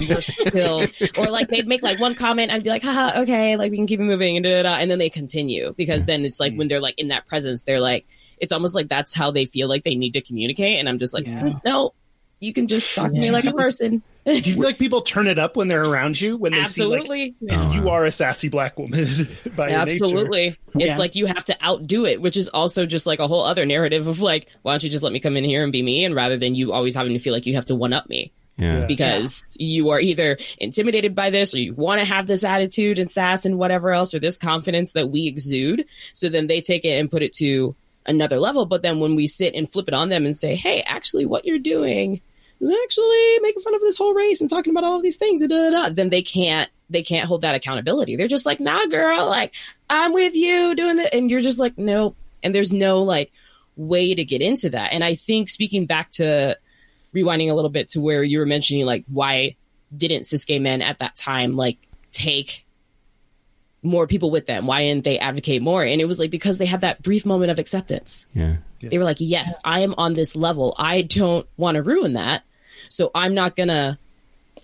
you're still, or like they'd make like one comment and be like, haha, okay, like we can keep it moving and da, da, da, and then they continue because then it's like when they're like in that presence, they're like, it's almost like that's how they feel like they need to communicate. And I'm just like, yeah. Mm, no, you can just talk yeah. to me like a person. Do you feel like people turn it up when they're around you when they absolutely see like, oh, you are a sassy black woman by absolutely nature. it's yeah. like you have to outdo it which is also just like a whole other narrative of like why don't you just let me come in here and be me and rather than you always having to feel like you have to one up me yeah. Because yeah. you are either intimidated by this or you want to have this attitude and sass and whatever else or this confidence that we exude. So then they take it and put it to another level. But then when we sit and flip it on them and say, hey, actually, what you're doing is actually making fun of this whole race and talking about all of these things, da, da, da, then they can't they can't hold that accountability. They're just like, nah, girl, like I'm with you doing that, and you're just like, nope. And there's no like way to get into that. And I think speaking back to rewinding a little bit to where you were mentioning like why didn't cis gay men at that time like take more people with them? Why didn't they advocate more? And it was like because they had that brief moment of acceptance. Yeah. They were like, yes, I am on this level. I don't want to ruin that. So I'm not going to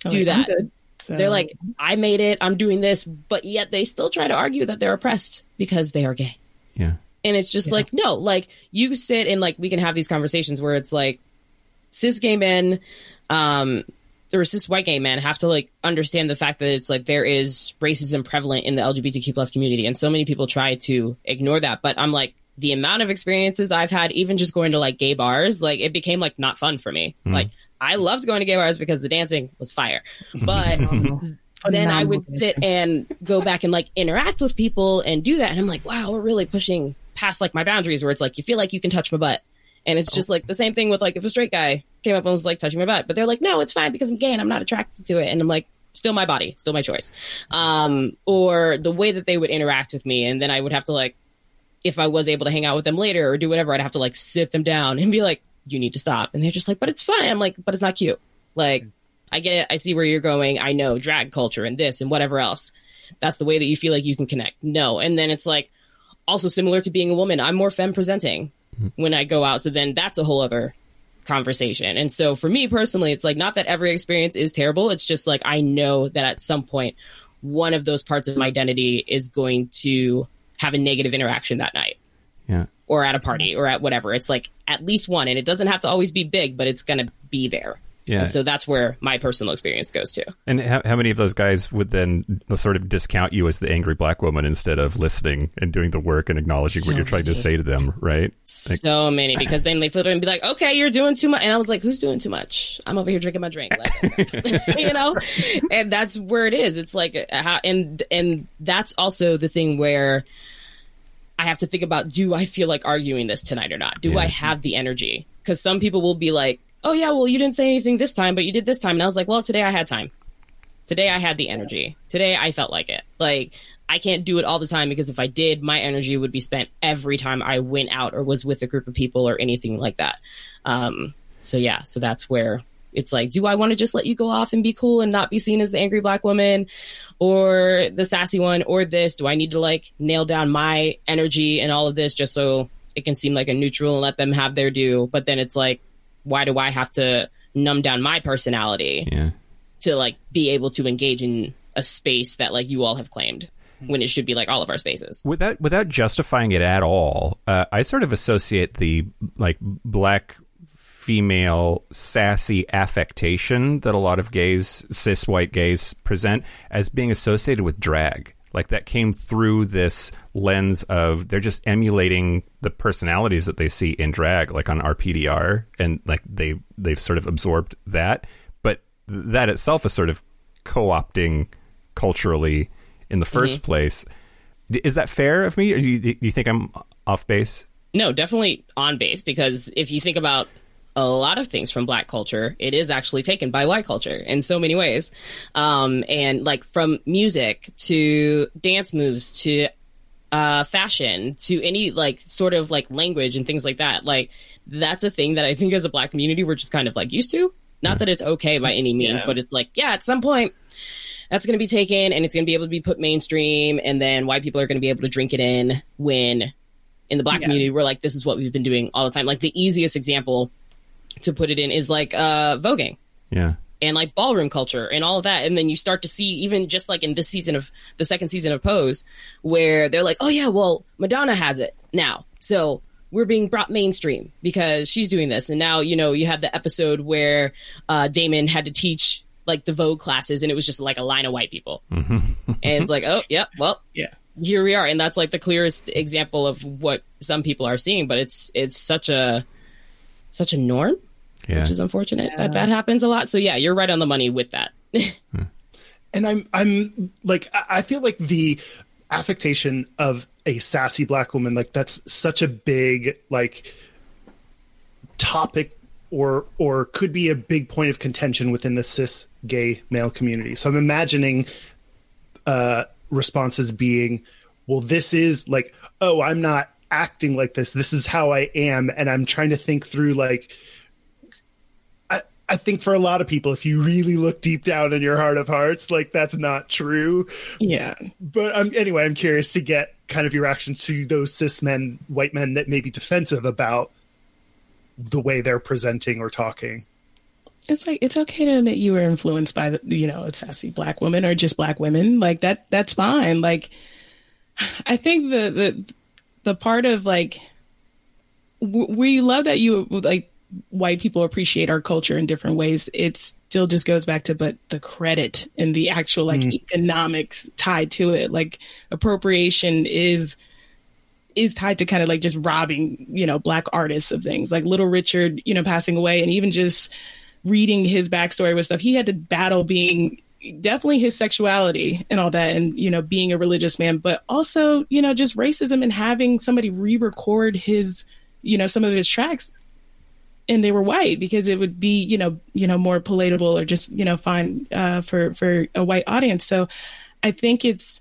do that. So. They're like, I made it. I'm doing this. But yet they still try to argue that they're oppressed because they are gay. Yeah. And it's just yeah. like, no, like you sit and like we can have these conversations where it's like cis gay men, um, or cis white gay men have to like understand the fact that it's like there is racism prevalent in the LGBTQ plus community. And so many people try to ignore that. But I'm like, the amount of experiences I've had, even just going to like gay bars, like it became like not fun for me. Mm. Like I loved going to gay bars because the dancing was fire. But then I would sit and go back and like interact with people and do that. And I'm like, wow, we're really pushing past like my boundaries where it's like, you feel like you can touch my butt. And it's just like the same thing with like if a straight guy came up and was like touching my butt, but they're like, no, it's fine because I'm gay and I'm not attracted to it. And I'm like, still my body, still my choice. Um, or the way that they would interact with me. And then I would have to like, if I was able to hang out with them later or do whatever, I'd have to like sit them down and be like, you need to stop. And they're just like, but it's fine. I'm like, but it's not cute. Like, I get it. I see where you're going. I know drag culture and this and whatever else. That's the way that you feel like you can connect. No. And then it's like also similar to being a woman. I'm more femme presenting mm-hmm. when I go out. So then that's a whole other conversation. And so for me personally, it's like not that every experience is terrible. It's just like I know that at some point, one of those parts of my identity is going to have a negative interaction that night Yeah. or at a party or at whatever. It's like at least one. And it doesn't have to always be big, but it's going to be there. Yeah. And so that's where my personal experience goes to. And how, how many of those guys would then sort of discount you as the angry black woman instead of listening and doing the work and acknowledging So what you're trying to say to them, right? Like, so many because then they flip it and be like, okay, you're doing too much. And I was like, who's doing too much? I'm over here drinking my drink. Like, you know? And that's where it is. It's like, uh, how, and, and that's also the thing where I have to think about, do I feel like arguing this tonight or not? Do Yeah. I have the energy? Because some people will be like, oh yeah, well, you didn't say anything this time, but you did this time. And I was like, well, today I had time. Today I had the energy. Today I felt like it. Like I can't do it all the time because if I did, my energy would be spent every time I went out or was with a group of people or anything like that. Um, so yeah, so that's where it's like, do I want to just let you go off and be cool and not be seen as the angry black woman or the sassy one or this? Do I need to like nail down my energy and all of this just so it can seem like a neutral and let them have their due? But then it's like, why do I have to numb down my personality? yeah. to like be able to engage in a space that like you all have claimed when it should be like all of our spaces. Without without justifying it at all, uh, I sort of associate the like black female sassy affectation that a lot of gays, cis white gays present as being associated with drag. Like that came through this lens of they're just emulating the personalities that they see in drag, like on RPDR, and like they they've sort of absorbed that. But that itself is sort of co-opting culturally in the 1st mm-hmm. place. Is that fair of me, or do you, do you think I'm off base? No, definitely on base because if you think about a lot of things from black culture, it is actually taken by white culture in so many ways. Um, and like from music to dance moves to uh, fashion to any like sort of like language and things like that. Like that's a thing that I think as a black community we're just kind of like used to. Not that it's okay by any means, Yeah. but it's like, yeah, at some point that's going to be taken and it's going to be able to be put mainstream and then white people are going to be able to drink it in when in the black Yeah. community we're like this is what we've been doing all the time like the easiest example to put it in is like uh voguing. Yeah. and like ballroom culture and all of that. And then you start to see even just like in this season of the second season of pose where they're like oh yeah well madonna has it now. So we're being brought mainstream because she's doing this. And now you know you had the episode where uh damon had to teach like the vogue classes and it was just like a line of white people. And it's like oh yeah, well Yeah. here we are. And that's like the clearest example of what some people are seeing but it's it's such a such a norm Yeah. which is unfortunate that that happens a lot. So yeah, you're right on the money with that. and I'm I'm like I I feel like the affectation of a sassy black woman like that's such a big like topic or or could be a big point of contention within the cis gay male community. So I'm imagining uh responses being well this is like oh I'm not acting like this this is how I am and I'm trying to think through like I, think for a lot of people, if you really look deep down in your heart of hearts, like that's not true. Yeah. But um, anyway, I'm curious to get kind of your reaction to those cis men, white men that may be defensive about the way they're presenting or talking. It's like it's okay to admit you were influenced by the, you know a sassy black woman or just black women. Like that that's fine. Like I think the the the part of like w- we love that you like white people appreciate our culture in different ways. It still just goes back to but the credit and the actual like mm-hmm. economics tied to it. Like appropriation is is tied to kind of like just robbing, you know, black artists of things like Little Richard, you know, passing away and even just reading his backstory with stuff, he had to battle being definitely his sexuality and all that and you know being a religious man but also you know just racism and having somebody re-record his you know some of his tracks and they were white because it would be you know you know more palatable or just you know fine uh, for for a white audience so i think it's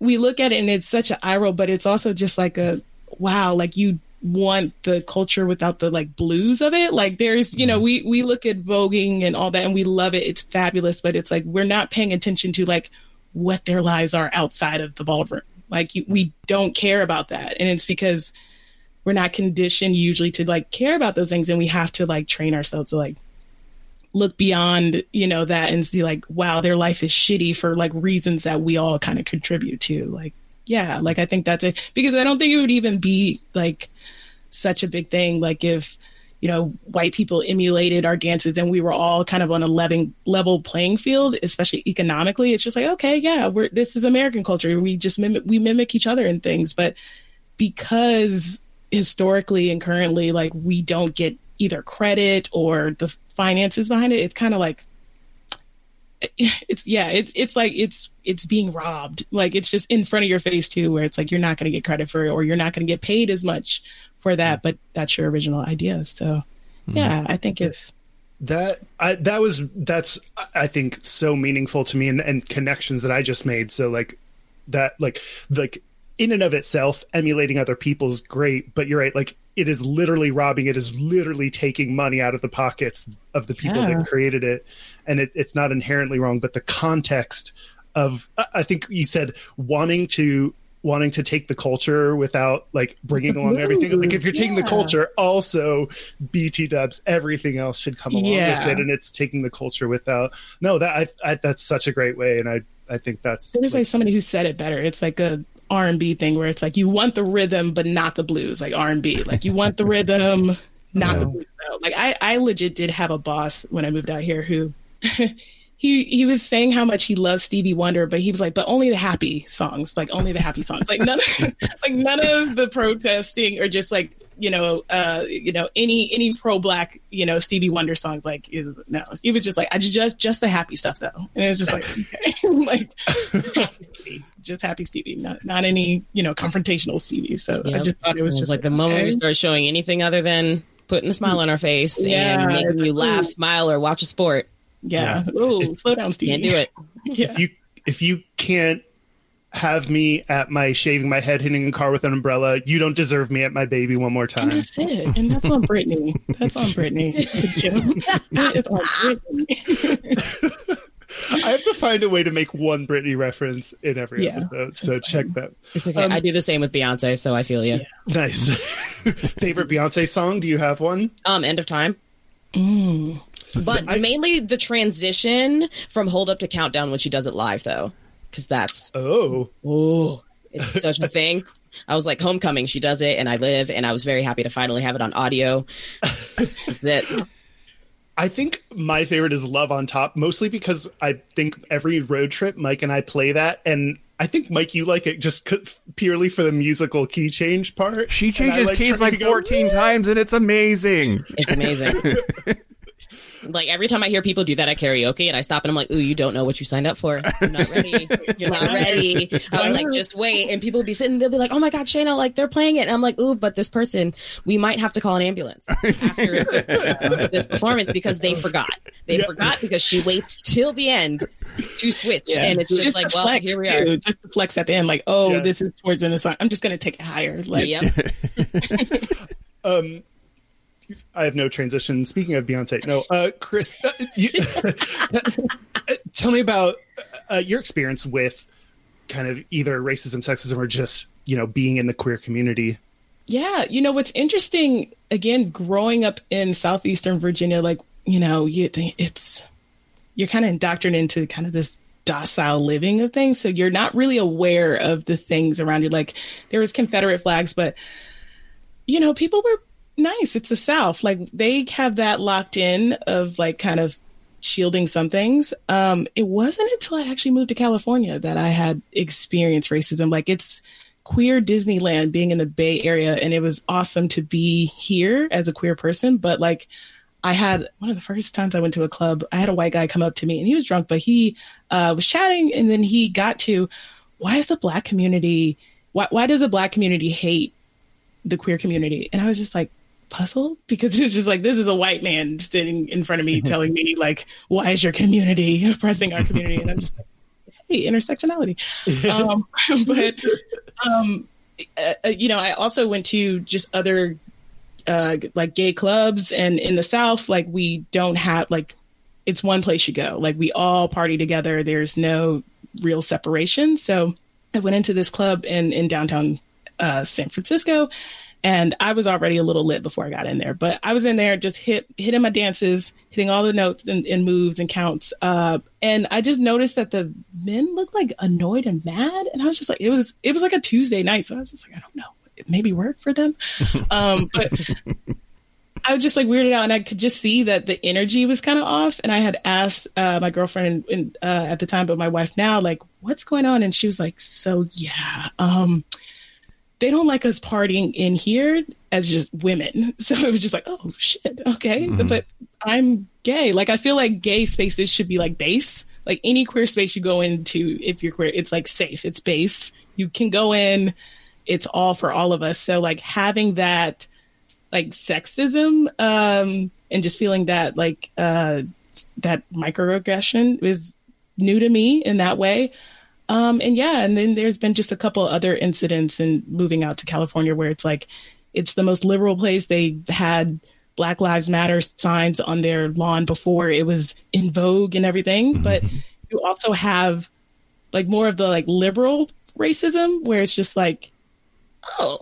we look at it and it's such an eye roll but it's also just like a wow like you want the culture without the like blues of it. Like there's, you know, we we look at voguing and all that and we love it. It's fabulous, but it's like we're not paying attention to like what their lives are outside of the ballroom. Like you, we don't care about that. And it's because we're not conditioned usually to like care about those things and we have to like train ourselves to like look beyond, you know, that and see like wow, their life is shitty for like reasons that we all kind of contribute to. Like yeah, like I think that's it because I don't think it would even be like such a big thing. Like if, you know, white people emulated our dances and we were all kind of on a level level playing field, especially economically, it's just like, okay, yeah, we're, this is American culture. We just mimic, we mimic each other in things. But because historically and currently, like we don't get either credit or the finances behind it, it's kind of like, it's yeah it's it's like it's it's being robbed. Like it's just in front of your face too where it's like you're not going to get credit for it or you're not going to get paid as much for that mm. but that's your original idea. So mm-hmm. yeah i think if that I, that was that's I think so meaningful to me and, and connections that I just made. So like that like like in and of itself, emulating other people is great, but you're right. Like it is literally robbing. It is literally taking money out of the pockets of the people Yeah. that created it, and it, it's not inherently wrong. But the context of I- think you said wanting to wanting to take the culture without like bringing along everything. Like if you're taking the culture, also BT Dubs, everything else should come along Yeah. with it, and it's taking the culture without. No, that I, I that's such a great way, and I I think that's there's like somebody who said it better it's like a r&b thing where it's like you want the rhythm but not the blues like r&b like you want the rhythm not the blues So, like i i legit did have a boss when i moved out here who he he was saying how much he loves Stevie Wonder, but he was like, but only the happy songs, like only the happy songs, like none, like none of the protesting or just like you know, uh, you know, any any pro black, you know, Stevie Wonder songs, like is no. He was just like, I just just the happy stuff though, and it was just like, okay, like just happy Stevie, just happy Stevie, not not any you know confrontational Stevie. So I just thought it was It just like the moment we start showing anything other than putting a smile on our face Yeah, and making you like, laugh, ooh. smile, or watch a sport. yeah, oh, slow down, Stevie, Can't do it. Yeah. if you if you can't have me at my shaving my head hitting a car with an umbrella, you don't deserve me at my baby one more And time. that's it. And that's on Britney. That's on Britney. Jim. It's on Britney. I have to find a way to make one Britney reference in every Yeah. episode. So check that. It's okay. Um, I do the same with Beyonce, so I feel you. Nice. Favorite Beyonce song? Do you have one? Um, end of time. Mm. But I- mainly the transition from hold up to countdown when she does it live, though, because that's Oh, oh, it's such a thing. I was like homecoming. She does it, and I live, and I was very happy to finally have it on audio. that I think my favorite is Love on Top, mostly because I think every road trip, Mike and I play that, and I think Mike, you like it just c- purely for the musical key change part. She And I changes keys like to go, 14 times and it's amazing. it's amazing. like every time I hear people do that at karaoke, and I stop and I'm like, "Ooh, you don't know what you signed up for. You're not ready. You're not ready." I was like, "Just wait." And people would be sitting, they'll be like, "Oh my god, Shayna, like they're playing it," and I'm like, "Ooh, but this person, we might have to call an ambulance after uh, this performance because they forgot. They Yeah. forgot because she waits till the end to switch, Yeah. and it's just, like, well, flex, here we too. are. Just the flex at the end, like, oh, Yeah. this is towards the end of the song. I'm just gonna take it higher. Like, Yep. Um, I have no transition. Speaking of Beyonce, no, uh, Chris, uh, you, tell me about uh, your experience with kind of either racism, sexism, or just you know being in the queer community. Yeah, you know what's interesting again growing up in southeastern Virginia like, you know, you it's you're kind of indoctrinated into kind of this docile living of things, so you're not really aware of the things around you like there was Confederate flags, but you know, people were nice. It's the South. Like they have that locked in of like kind of shielding some things. Um, it wasn't until I actually moved to California that I had experienced racism. Like it's queer Disneyland being in the Bay Area, and it was awesome to be here as a queer person. But like, I had one of the first times I went to a club, I had a white guy come up to me and he was drunk, but he uh, was chatting and then he got to why is the black community why why does the black community hate the queer community? And I was just like puzzled because it was just like this is a white man sitting in front of me telling me like why is your community oppressing our community? And I'm just like, hey, intersectionality. um, but um, uh, uh, you know, I also went to just other uh, like gay clubs, and in the South, like we don't have like it's one place you go. Like we all party together. There's no real separation. So I went into this club in in downtown uh, San Francisco, and I was already a little lit before I got in there. But I was in there just hit hitting my dances, hitting all the notes and, and moves and counts. Uh, and I just noticed that the men looked like annoyed and mad, and I was just like, it was it was like a Tuesday night, so I was just like, I don't know, it maybe work for them, um, but. I was just like weirded out, and I could just see that the energy was kind of off. And I had asked uh, my girlfriend in, uh, at the time, but my wife now, like, what's going on? And she was like, so yeah, um, they don't like us partying in here as just women. So it was just like, oh shit, okay. Mm-hmm. But I'm gay. Like I feel like gay spaces should be like base. Like any queer space you go into, if you're queer, it's like safe. It's base. You can go in. It's all for all of us. So like having that like sexism um and just feeling that like uh that microaggression is new to me in that way um, and yeah, and then there's been just a couple other incidents in moving out to California where it's like it's the most liberal place. They had Black Lives Matter signs on their lawn before it was in vogue and everything. Mm-hmm. But you also have like more of the like liberal racism where it's just like, oh,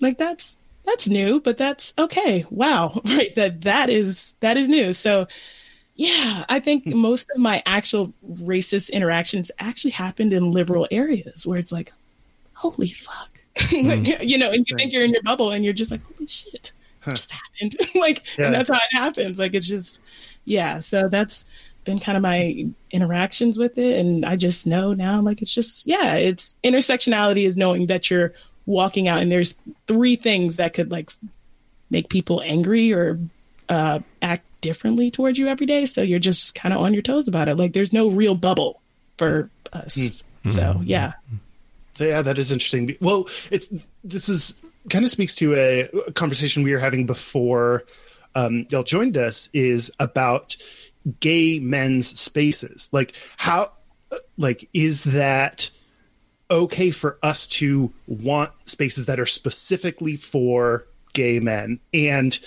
like that's that's new, but that's okay. Wow, right? That that is that is new. So yeah, I think hmm. most of my actual racist interactions actually happened in liberal areas where it's like, holy fuck. Mm. you know, and you right. think you're in your bubble and you're just like, holy shit, huh. just happened. like, yeah. and that's how it happens. Like, it's just, yeah. So that's been kind of my interactions with it. And I just know now, like, it's just, yeah, it's intersectionality is knowing that you're walking out and there's three things that could like make people angry or uh, act differently towards you every day. So you're just kind of on your toes about it. Like there's no real bubble for us. Mm-hmm. So yeah. Yeah, that is interesting. Well, it's this is kind of speaks to a, a conversation we were having before um, y'all joined us is about gay men's spaces. Like how, like is that okay for us to want spaces that are specifically for gay men and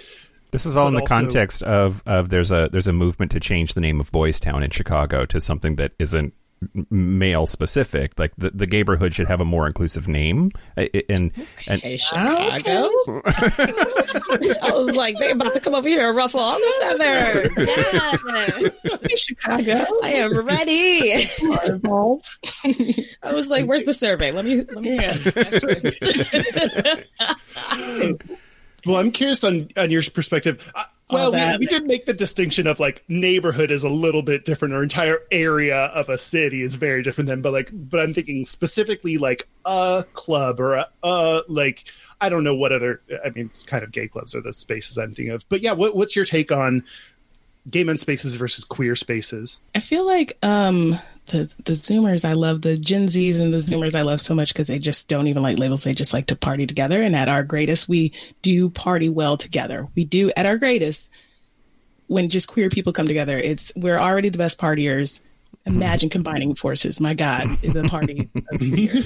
this is all in the also, context of of there's a there's a movement to change the name of Boys Town in Chicago to something that isn't male specific. Like the the neighborhood should have a more inclusive name. And and okay, Chicago. I was like, they're about to come over here and ruffle all the feathers. Yeah. Chicago. I am ready. I was like, where's the survey? Let me let me. Well, I'm curious on on your perspective. Uh, well, we, we did make the distinction of like neighborhood is a little bit different, or entire area of a city is very different than. But like, but I'm thinking specifically like a club or a, a like I don't know what other. I mean, it's kind of gay clubs are the spaces I'm thinking of. But yeah, what, what's your take on gay men spaces versus queer spaces? I feel like um the the Zoomers I love the Gen Zs and the Zoomers I love so much because they just don't even like labels. They just like to party together. And at our greatest, we do party well together. We do at our greatest when just queer people come together. It's we're already the best partiers. Imagine hmm. combining forces. My God, the party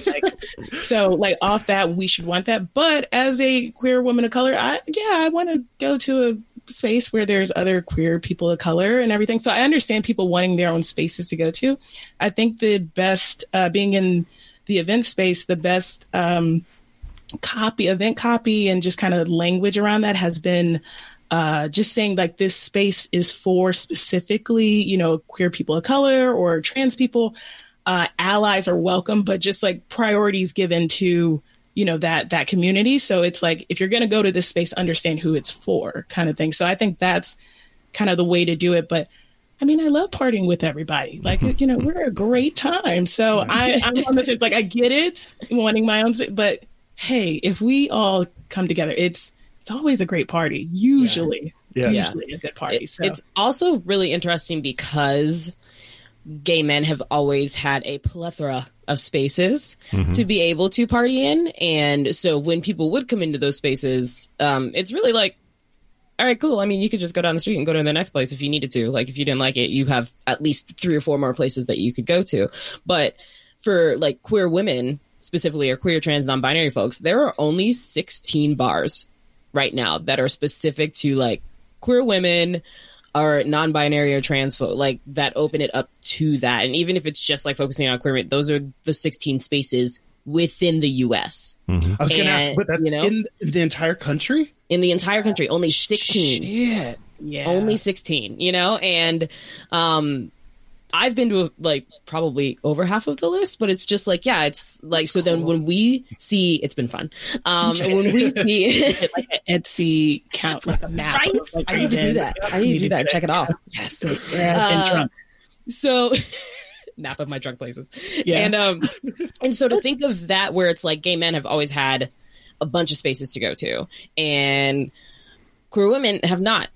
like, so like off that, we should want that. But as a queer woman of color, I yeah, I want to go to a space where there's other queer people of color and everything. So I understand people wanting their own spaces to go to. I think the best, uh, being in the event space, the best um, copy, event copy, and just kind of language around that has been uh, just saying like this space is for specifically, you know, queer people of color or trans people. Uh, allies are welcome, but just like priorities given to you know that that community. So it's like if you're going to go to this space understand who it's for kind of thing. So i think that's kind of the way to do it. But i mean i love partying with everybody. Like you know we're a great time. So i i'm on the fence. Like i get it wanting my own space but hey if we all come together it's it's always a great party. Usually Yeah. Yeah. usually a good party. It- so It's also really interesting because gay men have always had a plethora of spaces to be able to party in. And so when people would come into those spaces, um, it's really like, all right, cool. I mean, you could just go down the street and go to the next place if you needed to. Like, if you didn't like it, you have at least three or four more places that you could go to. But for like queer women specifically, or queer trans non binary folks, there are only 16 bars right now that are specific to like queer women or non-binary or trans folk like that open it up to that and even if it's just like focusing on queer women, those are the 16 spaces within the us I was going to ask, but that you know? in the entire country? in the entire country only 16 Shit. yeah, only 16 you know and um i've been to like probably over half of the list but it's just like yeah it's like so then when we see it's been fun. Um and when we see like an Etsy count, like a map. right? like, i need to do that. I need to do that and check it off. Yes. Yeah, and Uh, drunk. so map of my drunk places. Yeah. and um and so to think of that where it's like gay men have always had a bunch of spaces to go to and queer women have not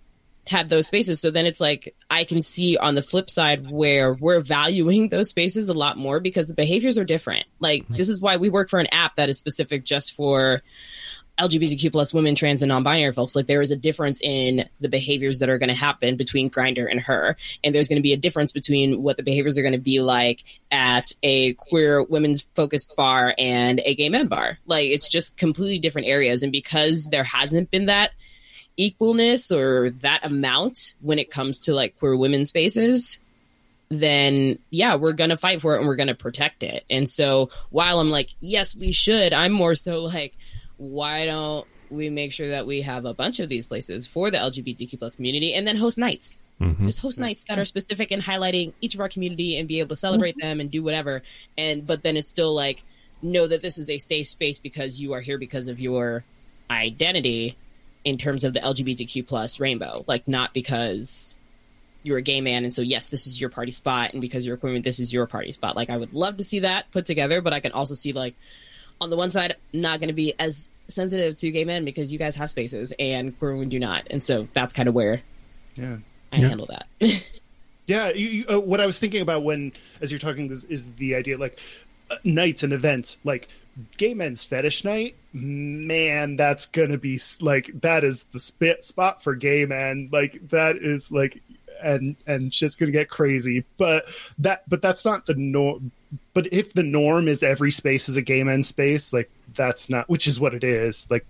had those spaces. So then it's like i can see on the flip side where we're valuing those spaces a lot more because the behaviors are different. Like this is why we work for an app that is specific just for LGBTQ plus women, trans, and non-binary folks, like there is a difference in the behaviors that are going to happen between Grindr and her, and there's going to be a difference between what the behaviors are going to be like at a queer women's focused bar and a gay men bar. Like it's just completely different areas, and because there hasn't been that equalness or that amount when it comes to like queer women spaces, then yeah, we're gonna fight for it and we're gonna protect it. And so while I'm like, yes, we should, I'm more so like, why don't we make sure that we have a bunch of these places for the LGBTQ plus community and then host nights? Mm-hmm. Just host nights that are specific in highlighting each of our community and be able to celebrate them and do whatever. And but then it's still like, know that this is a safe space because you are here because of your identity in terms of the LGBTQ plus rainbow, like not because you're a gay man and so yes this is your party spot and because you're a queer woman, this is your party spot. Like i would love to see that put together but i can also see like on the one side not going to be as sensitive to gay men because you guys have spaces and queer women do not and so that's kind of where Yeah. i handle that. Yeah, you, you, uh, what I was thinking about when, as you're talking, is, is the idea like uh, nights and events, like gay men's fetish night. Man, that's gonna be like that is the spit spot for gay men. Like that is like, and and shit's gonna get crazy. But that, but that's not the norm. But if the norm is every space is a gay men's space, like that's not, which is what it is. Like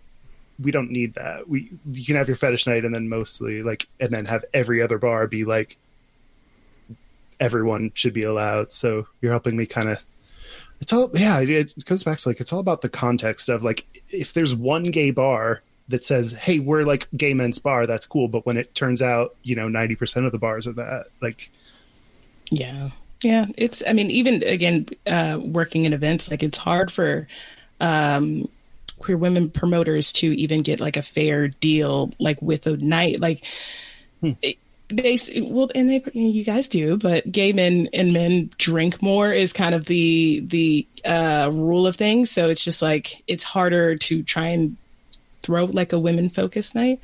we don't need that. We you can have your fetish night and then mostly like, and then have every other bar be like everyone should be allowed. So you're helping me kind of. It's all yeah. It, it goes back to like it's all about the context of like if there's one gay bar that says, "Hey, we're like gay men's bar," that's cool. But when it turns out, you know, ninety percent of the bars are that, like, Yeah. Yeah. It's, I mean, even again, uh, working in events, like it's hard for um, queer women promoters to even get like a fair deal, like with a night. Like, it- they, well, and they, you guys do, but gay men and men drink more is kind of the, the uh, rule of things. So it's just like, it's harder to try and throw like a women focused night.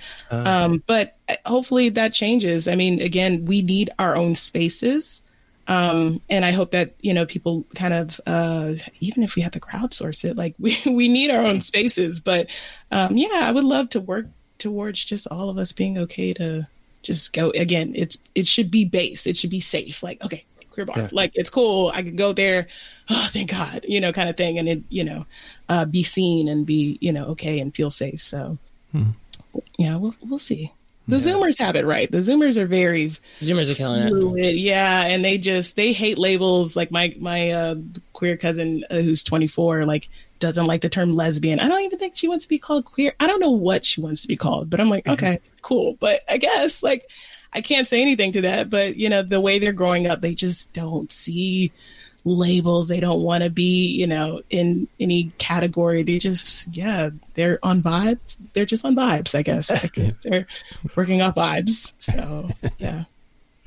Um, but hopefully that changes. I mean, again, we need our own spaces. Um, and I hope that, you know, people kind of, uh, even if we have to crowdsource it, like we, we need our own spaces. But, um, yeah, I would love to work towards just all of us being okay to just go again. It's, it should be base. It should be safe. Like, okay, queer bar, Yeah. like it's cool. I can go there. Oh, thank God, you know, kind of thing. And it, you know, uh, be seen and be, you know, okay and feel safe. So, yeah, we'll, we'll see. The Zoomers have it right. The Zoomers are very zoomers are killing it yeah, and they just they hate labels. Like my my uh, queer cousin uh, who's 24, like doesn't like the term lesbian. I don't even think she wants to be called queer. I don't know what she wants to be called, but I'm like, mm-hmm. okay, cool. But I guess like I can't say anything to that. But you know, the way they're growing up, they just don't see labels. They don't want to be, you know, in any category. They just, yeah, they're on vibes. They're just on vibes, I guess. I guess they're working off vibes. So, yeah.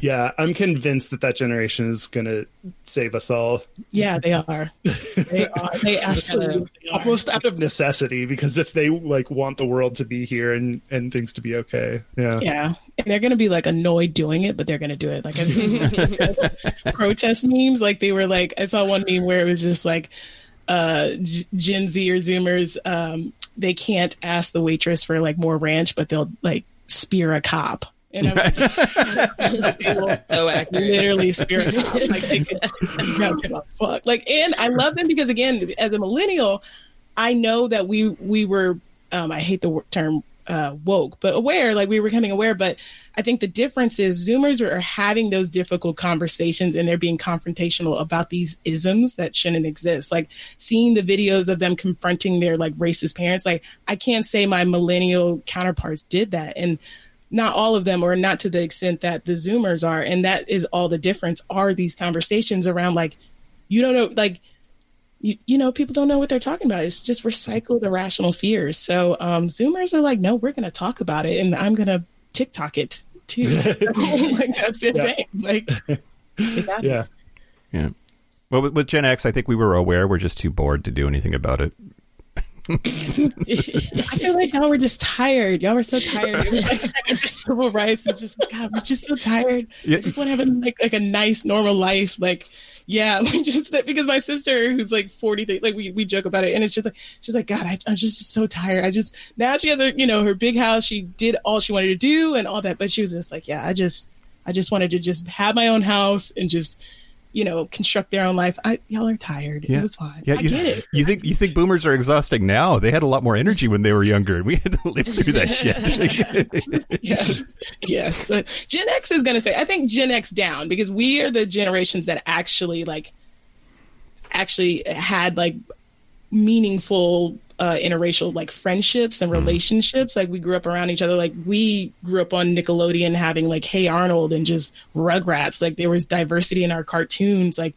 Yeah, I'm convinced that that generation is going to save us all, Yeah, they are. They are. They absolutely are. almost out of necessity. Because if they like want the world to be here and and things to be okay, yeah, Yeah, and they're gonna be like annoyed doing it, but they're gonna do it. Like I've seen protest memes. Like they were like, I saw one meme where it was just like, uh, Gen Z or Zoomers, um, they can't ask the waitress for like more ranch, but they'll like spear a cop. And I'm like, So accurate. literally spear a cop. Like they could not give a fuck. Like, and I love them because again, as a millennial, I know that we we were um, I hate the term uh, woke, but aware. Like we were becoming aware. But I think the difference is Zoomers are, are having those difficult conversations and they're being confrontational about these isms that shouldn't exist. Like seeing the videos of them confronting their like racist parents. Like I can't say my millennial counterparts did that, and not all of them or not to the extent that the zoomers are and that is all the difference are these conversations around like you don't know like you, you know people don't know what they're talking about it's just recycled irrational fears so um zoomers are like no we're going to talk about it and i'm going to tiktok it too like that's the Yeah. thing like they got it. yeah. Yeah. Well, with, with Gen X, I think we were aware. We're just too bored to do anything about it. I feel like y'all were just tired. Y'all were so tired. It was like civil rights. It's just God, we're just so tired. Yeah. I just want to have a, like like a nice normal life. Like yeah, like just that because my sister who's like forty, like we we joke about it, and it's just like she's like God, I, I'm just so tired. I just now she has her you know her big house. She did all she wanted to do and all that, but she was just like yeah, I just I just wanted to just have my own house and just you know construct their own life. I y'all are tired. Yeah. It was. Yeah, I you, get it. you think you think boomers are exhausting now? They had a lot more energy when they were younger. We had to live through that shit. yes, yes. But Gen X is going to say, I think Gen X down because we are the generations that actually like, actually had like meaningful uh, interracial like friendships and relationships. Like we grew up around each other. Like we grew up on Nickelodeon having like Hey Arnold and just Rugrats. Like there was diversity in our cartoons. Like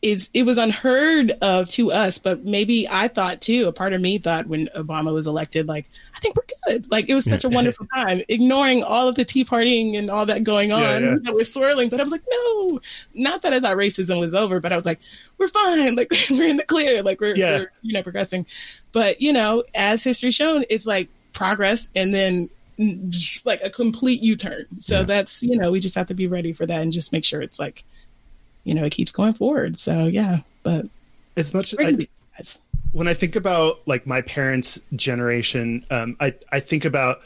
it's it was unheard of to us, but maybe I thought too. A part of me thought when Obama was elected, like I think we're good. Like it was such a wonderful time, ignoring all of the tea partying and all that going on Yeah, yeah. that was swirling. But I was like, no, not that I thought racism was over, but I was like, we're fine. Like we're in the clear. Like we're, Yeah. we're you know progressing. But you know, as history shown, it's like progress and then like a complete U-turn. So Yeah. that's you know we just have to be ready for that and just make sure it's like you know, it keeps going forward. So yeah, but As much I, gonna be guys. when I think about like my parents' generation, um, I I think about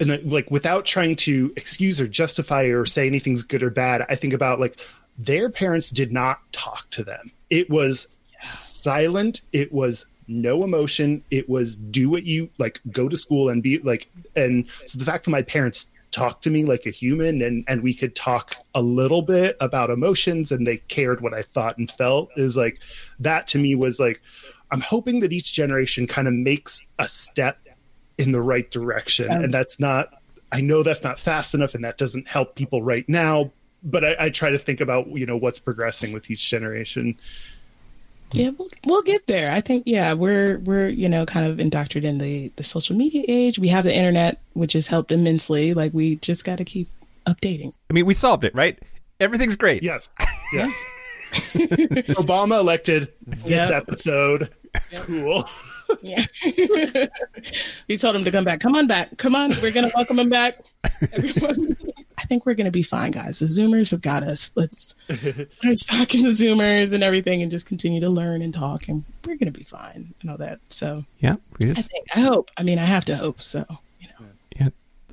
and uh, like without trying to excuse or justify or say anything's good or bad. I think about like their parents did not talk to them. It was silent. It was no emotion. It was do what you like. Go to school and be like. And so the fact that my parents talked to me like a human and and we could talk a little bit about emotions and they cared what I thought and felt is like that to me was like I'm hoping that each generation kind of makes a step in the right direction. Um, and that's not, I know that's not fast enough and that doesn't help people right now. But I, I try to think about, you know, what's progressing with each generation. Yeah, we'll, we'll get there. I think yeah, we're we're you know kind of indoctrinated in the the social media age. We have the internet, which has helped immensely. Like we just got to keep updating. I mean, we solved it, right? Everything's great. Yes. Yes. Obama elected this Yep. episode. Cool. Yeah, we told him to come back. Come on back. Come on, we're gonna welcome him back. Everyone. I think we're gonna be fine, guys. The Zoomers have got us. Let's start talking to Zoomers and everything, and just continue to learn and talk, and we're gonna be fine and all that. So Yeah, we I think I hope. I mean, I have to hope. So you know. yeah.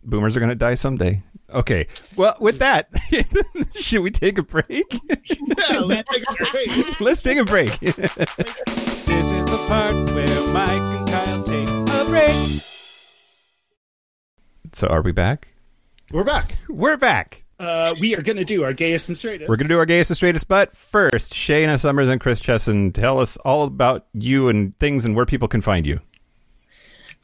Boomers are going to die someday. Okay. Well, with that, should we take a break? Yeah, let's take a break. Let's take a break. This is the part where Mike and Kyle take a break. so, are we back? We're back. We're back. Uh, we are going to do our gayest and straightest. We're going to do our gayest and straightest, but first, Shayna Summers and Chris Chesson, tell us all about you and things and where people can find you.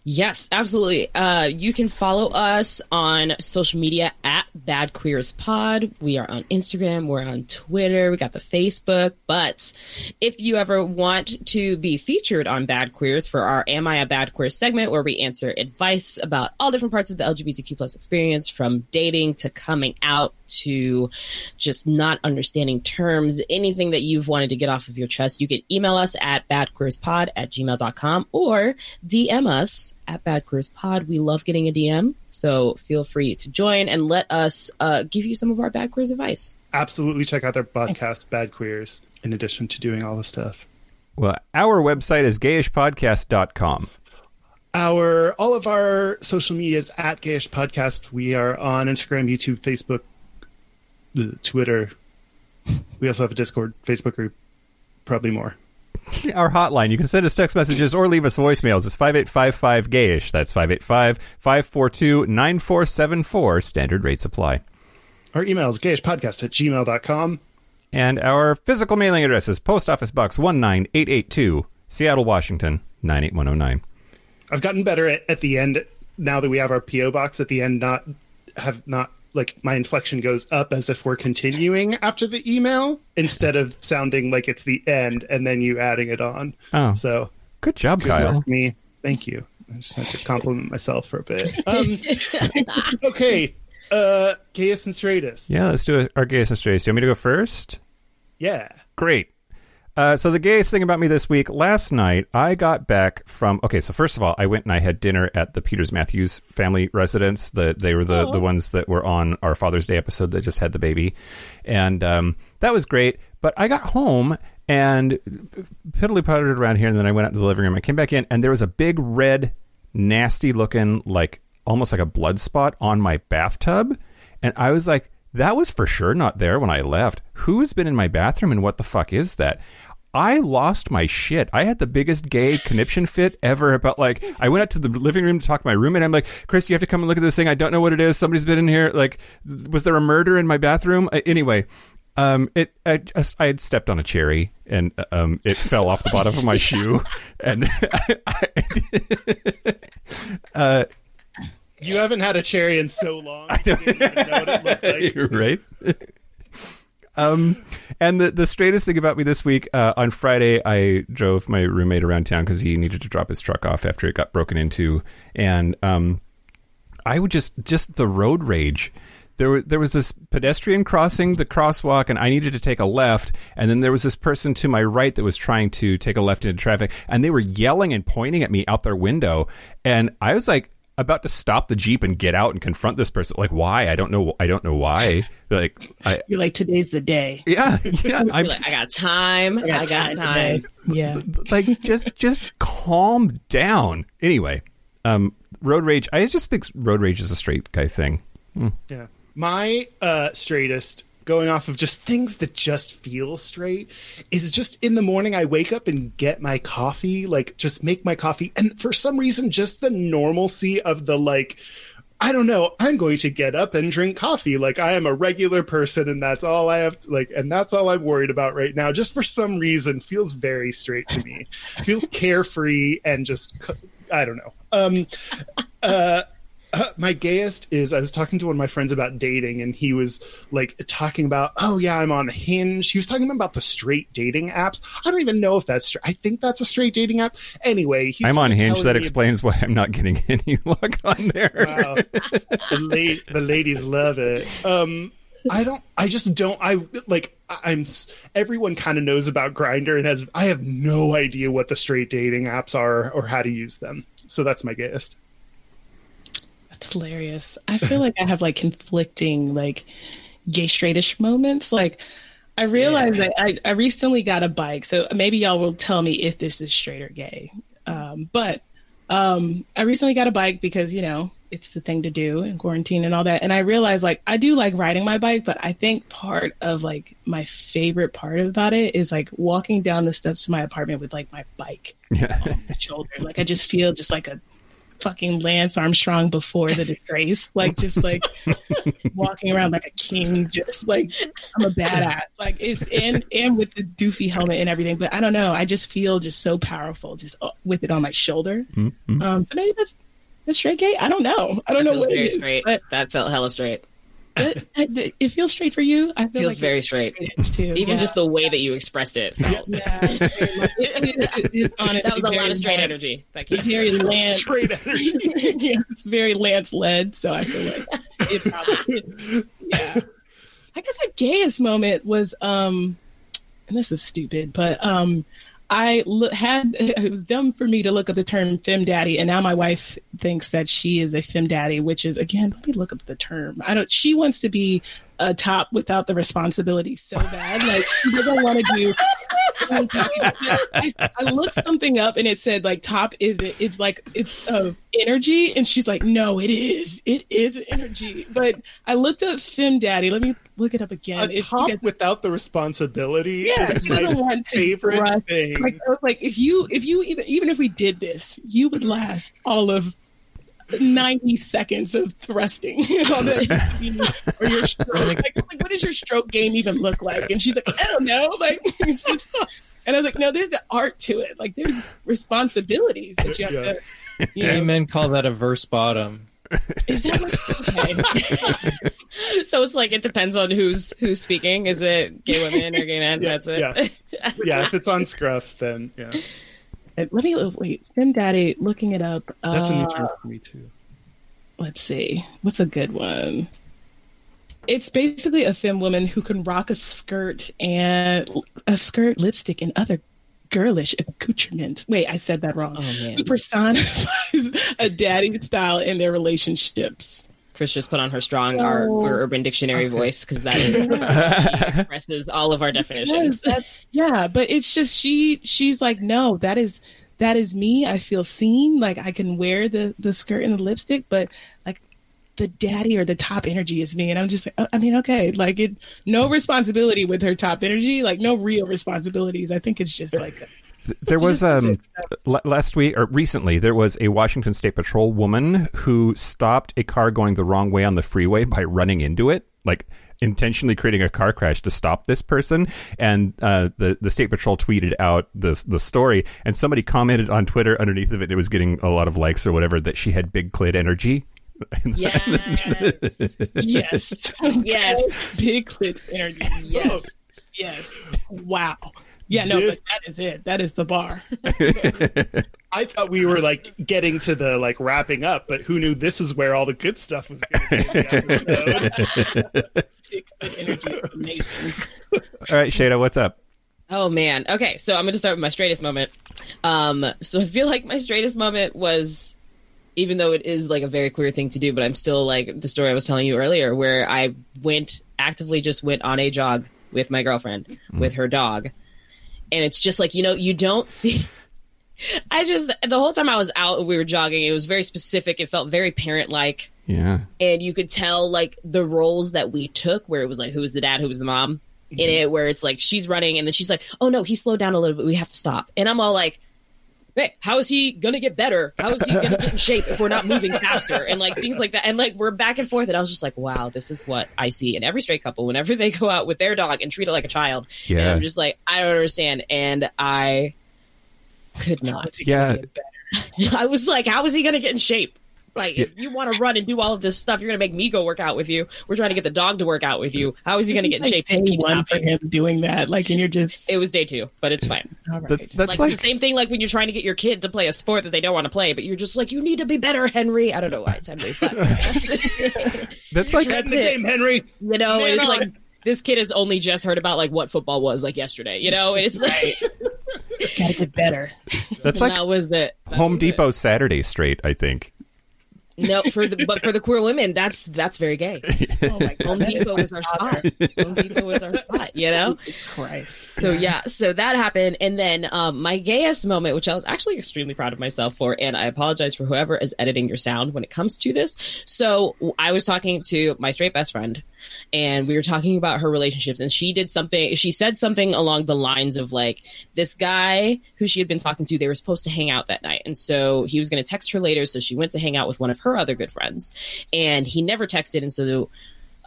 Yes, absolutely. Uh, you can follow us on social media at Bad Queers Pod. We are on Instagram, we're on Twitter, we got the Facebook. But if you ever want to be featured on Bad Queers for our Am I a Bad Queer segment, where we answer advice about all different parts of the LGBTQ plus experience, from dating to coming out, to just not understanding terms, anything that you've wanted to get off of your chest, you can email us at badqueerspod at gmail.com or DM us at badqueerspod. We love getting a DM, so feel free to join and let us uh, give you some of our bad queers advice. Absolutely check out their podcast, Bad Queers, in addition to doing all the stuff. Well, our website is gayishpodcast.com. Our all of our social media is at Gayish Podcast. We are on Instagram, YouTube, Facebook, Twitter. We also have a Discord, Facebook group, probably more. Our hotline, you can send us text messages or leave us voicemails. It's 5855 gayish. That's 585 542 9474. Standard rates apply. Our email is gayishpodcast at gmail.com. And our physical mailing address is Post Office Box 19882, Seattle, Washington 98109. I've gotten better at, at the end now that we have our PO box at the end. Not have not like my inflection goes up as if we're continuing after the email instead of sounding like it's the end and then you adding it on. Oh. So Good job, good Kyle. me. Thank you. I just had to compliment myself for a bit. Um, okay. Uh, gayest and straightest. Yeah, let's do it. Our gayest and straightest. You want me to go first? Yeah. Great. Uh, so the gayest thing about me this week, last night I got back from. Okay, so first of all, I went and I had dinner at the Peters Matthews family residence. The they were the the ones that were on our Father's Day episode that just had the baby, and um, that was great. But I got home and piddly pottered around here, and then I went out to the living room. I came back in, and there was a big red, nasty looking, like almost like a blood spot on my bathtub, and I was like. That was for sure not there when I left. Who's been in my bathroom and what the fuck is that? I lost my shit. I had the biggest gay conniption fit ever about like I went out to the living room to talk to my roommate. I'm like, Chris, you have to come and look at this thing. I don't know what it is. Somebody's been in here. Like, th- was there a murder in my bathroom? Uh, anyway, um, it I just I had stepped on a cherry and uh, um it fell off the bottom of my shoe and I, uh You haven't had a cherry in so long. I didn't even know what it looked like. You're right. Um, and the the straightest thing about me this week uh, on Friday, I drove my roommate around town because he needed to drop his truck off after it got broken into, and um, I would just just the road rage. There, there was this pedestrian crossing the crosswalk, and I needed to take a left. And then there was this person to my right that was trying to take a left into traffic, and they were yelling and pointing at me out their window. And I was like, about to stop the jeep and get out and confront this person. Like, why? I don't know. I don't know why. Like, I You're like, today's the day. yeah, yeah. I'm You're like, I got time. I got time. Yeah. like, just just calm down. Anyway, um, road rage. I just think road rage is a straight guy thing. Yeah. My uh, straightest, going off of just things that just feel straight, is just in the morning I wake up and get my coffee, like just make my coffee. And for some reason, just the normalcy of the like, I don't know, I'm going to get up and drink coffee. Like I am a regular person and that's all I have to like, and that's all I'm worried about right now. Just for some reason feels very straight to me. feels carefree and just, I don't know. Um, uh, my gayest is I was talking to one of my friends about dating, and he was like talking about, oh yeah, I'm on Hinge. He was talking about the straight dating apps. I don't even know if that's. Str- I think that's a straight dating app. Anyway, he's I'm on Hinge. That explains why I'm not getting any luck on there. Wow. the, la- the ladies love it. Um, I don't. I just don't. I like. I'm. Everyone kind of knows about Grindr and has. I have no idea what the straight dating apps are or how to use them. So that's my gayest. That's hilarious. I feel like I have like conflicting like gay straightish moments. Like I realized that I, I recently got a bike, so maybe y'all will tell me if this is straight or gay. Um, but um, I recently got a bike because you know it's the thing to do in quarantine and all that. And I realized like I do like riding my bike, but I think part of like my favorite part about it is like walking down the steps to my apartment with like my bike Yeah. on my shoulder. Like I just feel just like a fucking Lance Armstrong before the disgrace. Like just like walking around like a king, just like I'm a badass. Like it's and and with the doofy helmet and everything. But I don't know. I just feel just so powerful, just uh, with it on my shoulder. Mm-hmm. Um, so maybe that's that's straight gay. I don't know. I don't know what it very straight. but That felt hella straight. It, it, it feels straight for you. I feel Feels like very straight. straight-ish, too. Even yeah. just the way that you expressed it. Felt. yeah, it's very much- it- it- That was a lot of straight energy. That came. Very Lance. Straight energy. yeah, it's very Lance led, so I feel like it probably yeah. I guess my gayest moment was um, and this is stupid, but um, I had it was dumb for me to look up the term fem daddy, and now my wife thinks that she is a fem daddy, which is again, let me look up the term. I don't. She wants to be a top without the responsibility so bad, like she doesn't want to do. I, I looked something up and it said like top is it? It's like it's uh, energy, and she's like, no, it is, it is energy. But I looked up fem daddy. Let me look it up again. A top guys- without the responsibility yeah, is you my don't want to favorite thing. Like, I was like if you if you even even if we did this, you would last all of ninety seconds of thrusting on the or your stroke. Like, like, what does your stroke game even look like? And she's like, I don't know. Like, just, and I was like, no, there's an art to it. Like, there's responsibilities that you have Yeah. to. You Gay know, men call that a verse bottom. is that what, okay. so it's like it depends on who's who's speaking. Is it gay women or gay men? Yeah, That's it. yeah. yeah, if it's on Scruff, then yeah, Let me wait. Fem Daddy, looking it up. that's a new Uh, term for me too. let's see what's a good one it's basically a femme woman who can rock a skirt and a skirt lipstick and other girlish accoutrements wait i said that wrong Oh man, who personifies a daddy style in their relationships Chris just put on her strong Oh. art or Urban Dictionary voice because that is she expresses all of our definitions. Yes, that's yeah but it's just she she's like no that is that is me. I feel seen. Like i can wear the the skirt and the lipstick but like the daddy or the top energy is me. And i'm just like uh, i mean okay like it no responsibility with her top energy. Like no real responsibilities. I think it's just like There was um l- last week or recently there was a Washington State Patrol woman who stopped a car going the wrong way on the freeway by running into it, like intentionally creating a car crash to stop this person. And uh, the the state patrol tweeted out the the story, and somebody commented on Twitter underneath of it. It was getting a lot of likes or whatever that she had big clit energy. Yes, yes Yes. big clit energy yes. yes wow yeah no This- but that is it that is the bar I thought we were like getting to the like wrapping up, but who knew this is where all the good stuff was going to be. in the episode. big clit energy All right, Shada, what's up? Oh man. Okay, so I'm gonna start with my straightest moment. Um, so I feel like my straightest moment was, even though it is like a very queer thing to do, but I'm still like the story I was telling you earlier, where I went actively just went on a jog with my girlfriend with her dog, and it's just like you know you don't see. I just the whole time I was out we were jogging, it was very specific. It felt very parent like Yeah. and you could tell like the roles that we took where it was like who was the dad who was the mom in it where it's like she's running and then she's like oh no he slowed down a little bit we have to stop and i'm all like hey how is he gonna get better how is he gonna get in shape if we're not moving faster and like things like that and like we're back and forth and i was just like wow this is what i see in every straight couple whenever they go out with their dog and treat it like a child and Yeah. i'm just like i don't understand and i could not Yeah. I was like, how is he going to get in shape? Like, if you want to run and do all of this stuff, you're going to make me go work out with you. We're trying to get the dog to work out with you. How is he going to get in like shape? day Keep one for him doing that like and you're just It was day two, but it's fine. all right. That's that's like, like, the same thing like when you're trying to get your kid to play a sport that they don't want to play, but you're just like, you need to be better, Henry. I don't know why it's Henry, but that's like Get in the game, Henry. you know, Man it's on. like this kid has only just heard about like what football was like yesterday. You know, it's like gotta get better that's and like that was it. That Home was it. Depot Saturday straight. I think. No, for the but for the queer women, that's that's very gay. oh my Home god Depot is our spot. Home Depot is our spot. You know. Jesus Christ. So yeah, so that happened, and then um, my gayest moment, which I was actually extremely proud of myself for, and I apologize for whoever is editing your sound when it comes to this. So I was talking to my straight best friend, and we were talking about her relationships, and she did something. She said something along the lines of like this guy who she had been talking to. They were supposed to hang out that night, and so he was going to text her later. So she went to hang out with one of her other good friends, and he never texted, and so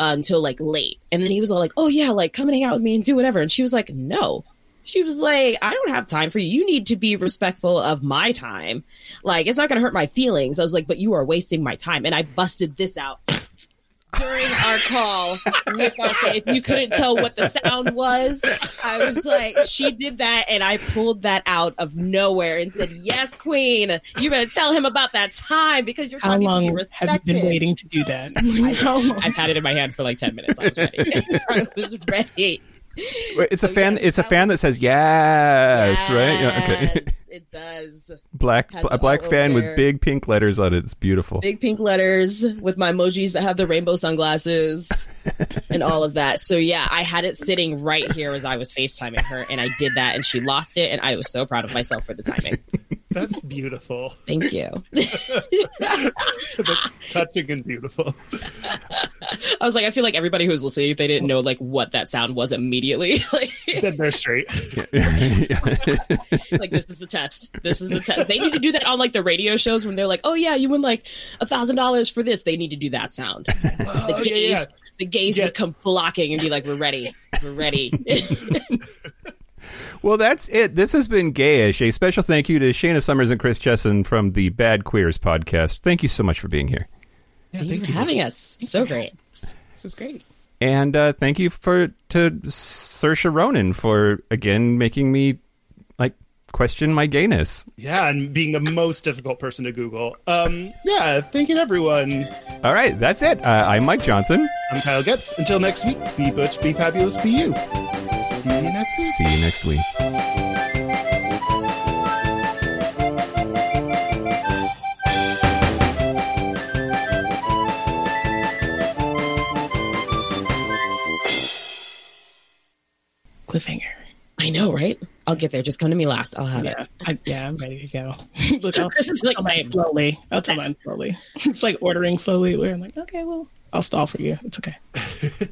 uh, until like late. And then he was all like, "Oh yeah, like come and hang out with me and do whatever." And she was like, "No." She was like, "I don't have time for you. You need to be respectful of my time. Like it's not going to hurt my feelings." I was like, "But you are wasting my time." And I busted this out during our call with our faith. You couldn't tell what the sound was. I was like, she did that, and I pulled that out of nowhere and said, "Yes, Queen, you better tell him about that time because you're How trying to be long have you been waiting to do that? How? I've had it in my hand for like ten minutes. I was ready. I was ready. It's a oh, fan. yes, it's a fan that says yes, right? Yeah, okay. It does. black a black fan with big pink letters on it. It's beautiful. Big pink letters with my emojis that have the rainbow sunglasses and all of that. So yeah, I had it sitting right here as I was FaceTiming her, and I did that, and she lost it, and I was so proud of myself for the timing. That's beautiful. Thank you. That's touching and beautiful. I was like, I feel like everybody who was listening, they didn't know like what that sound was immediately, like, Then they're straight. like this is the test. This is the test. They need to do that on like the radio shows when they're like, oh yeah, you win like a thousand dollars for this. They need to do that sound. Oh, the Oh, yeah, gays, yeah. the gays Yeah. would come flocking and be like, we're ready, we're ready. well, that's it. This has been gayish. A special thank you to Shayna Summers and Chris Chesson from the Bad Queers podcast. Thank you so much for being here. Yeah, Thank you for having us. So great. This is great. And uh, thank you for to Saoirse Ronan for again making me like question my gayness. Yeah, and being the most difficult person to Google. Um, yeah, thank you to everyone. All right, that's it. Uh, I'm Mike Johnson. I'm Kyle Getz. Until next week, be butch, be fabulous, be you. See you next week. See you next week. Cliffhanger. I know, right? I'll get there. Just come to me last. I'll have Yeah, it. I, yeah, I'm ready to go. Look, I'll, Chris is like, I'll mine slowly. I'll tell mine slowly. It's like ordering slowly. Where I'm like, okay, well, I'll stall for you. It's okay.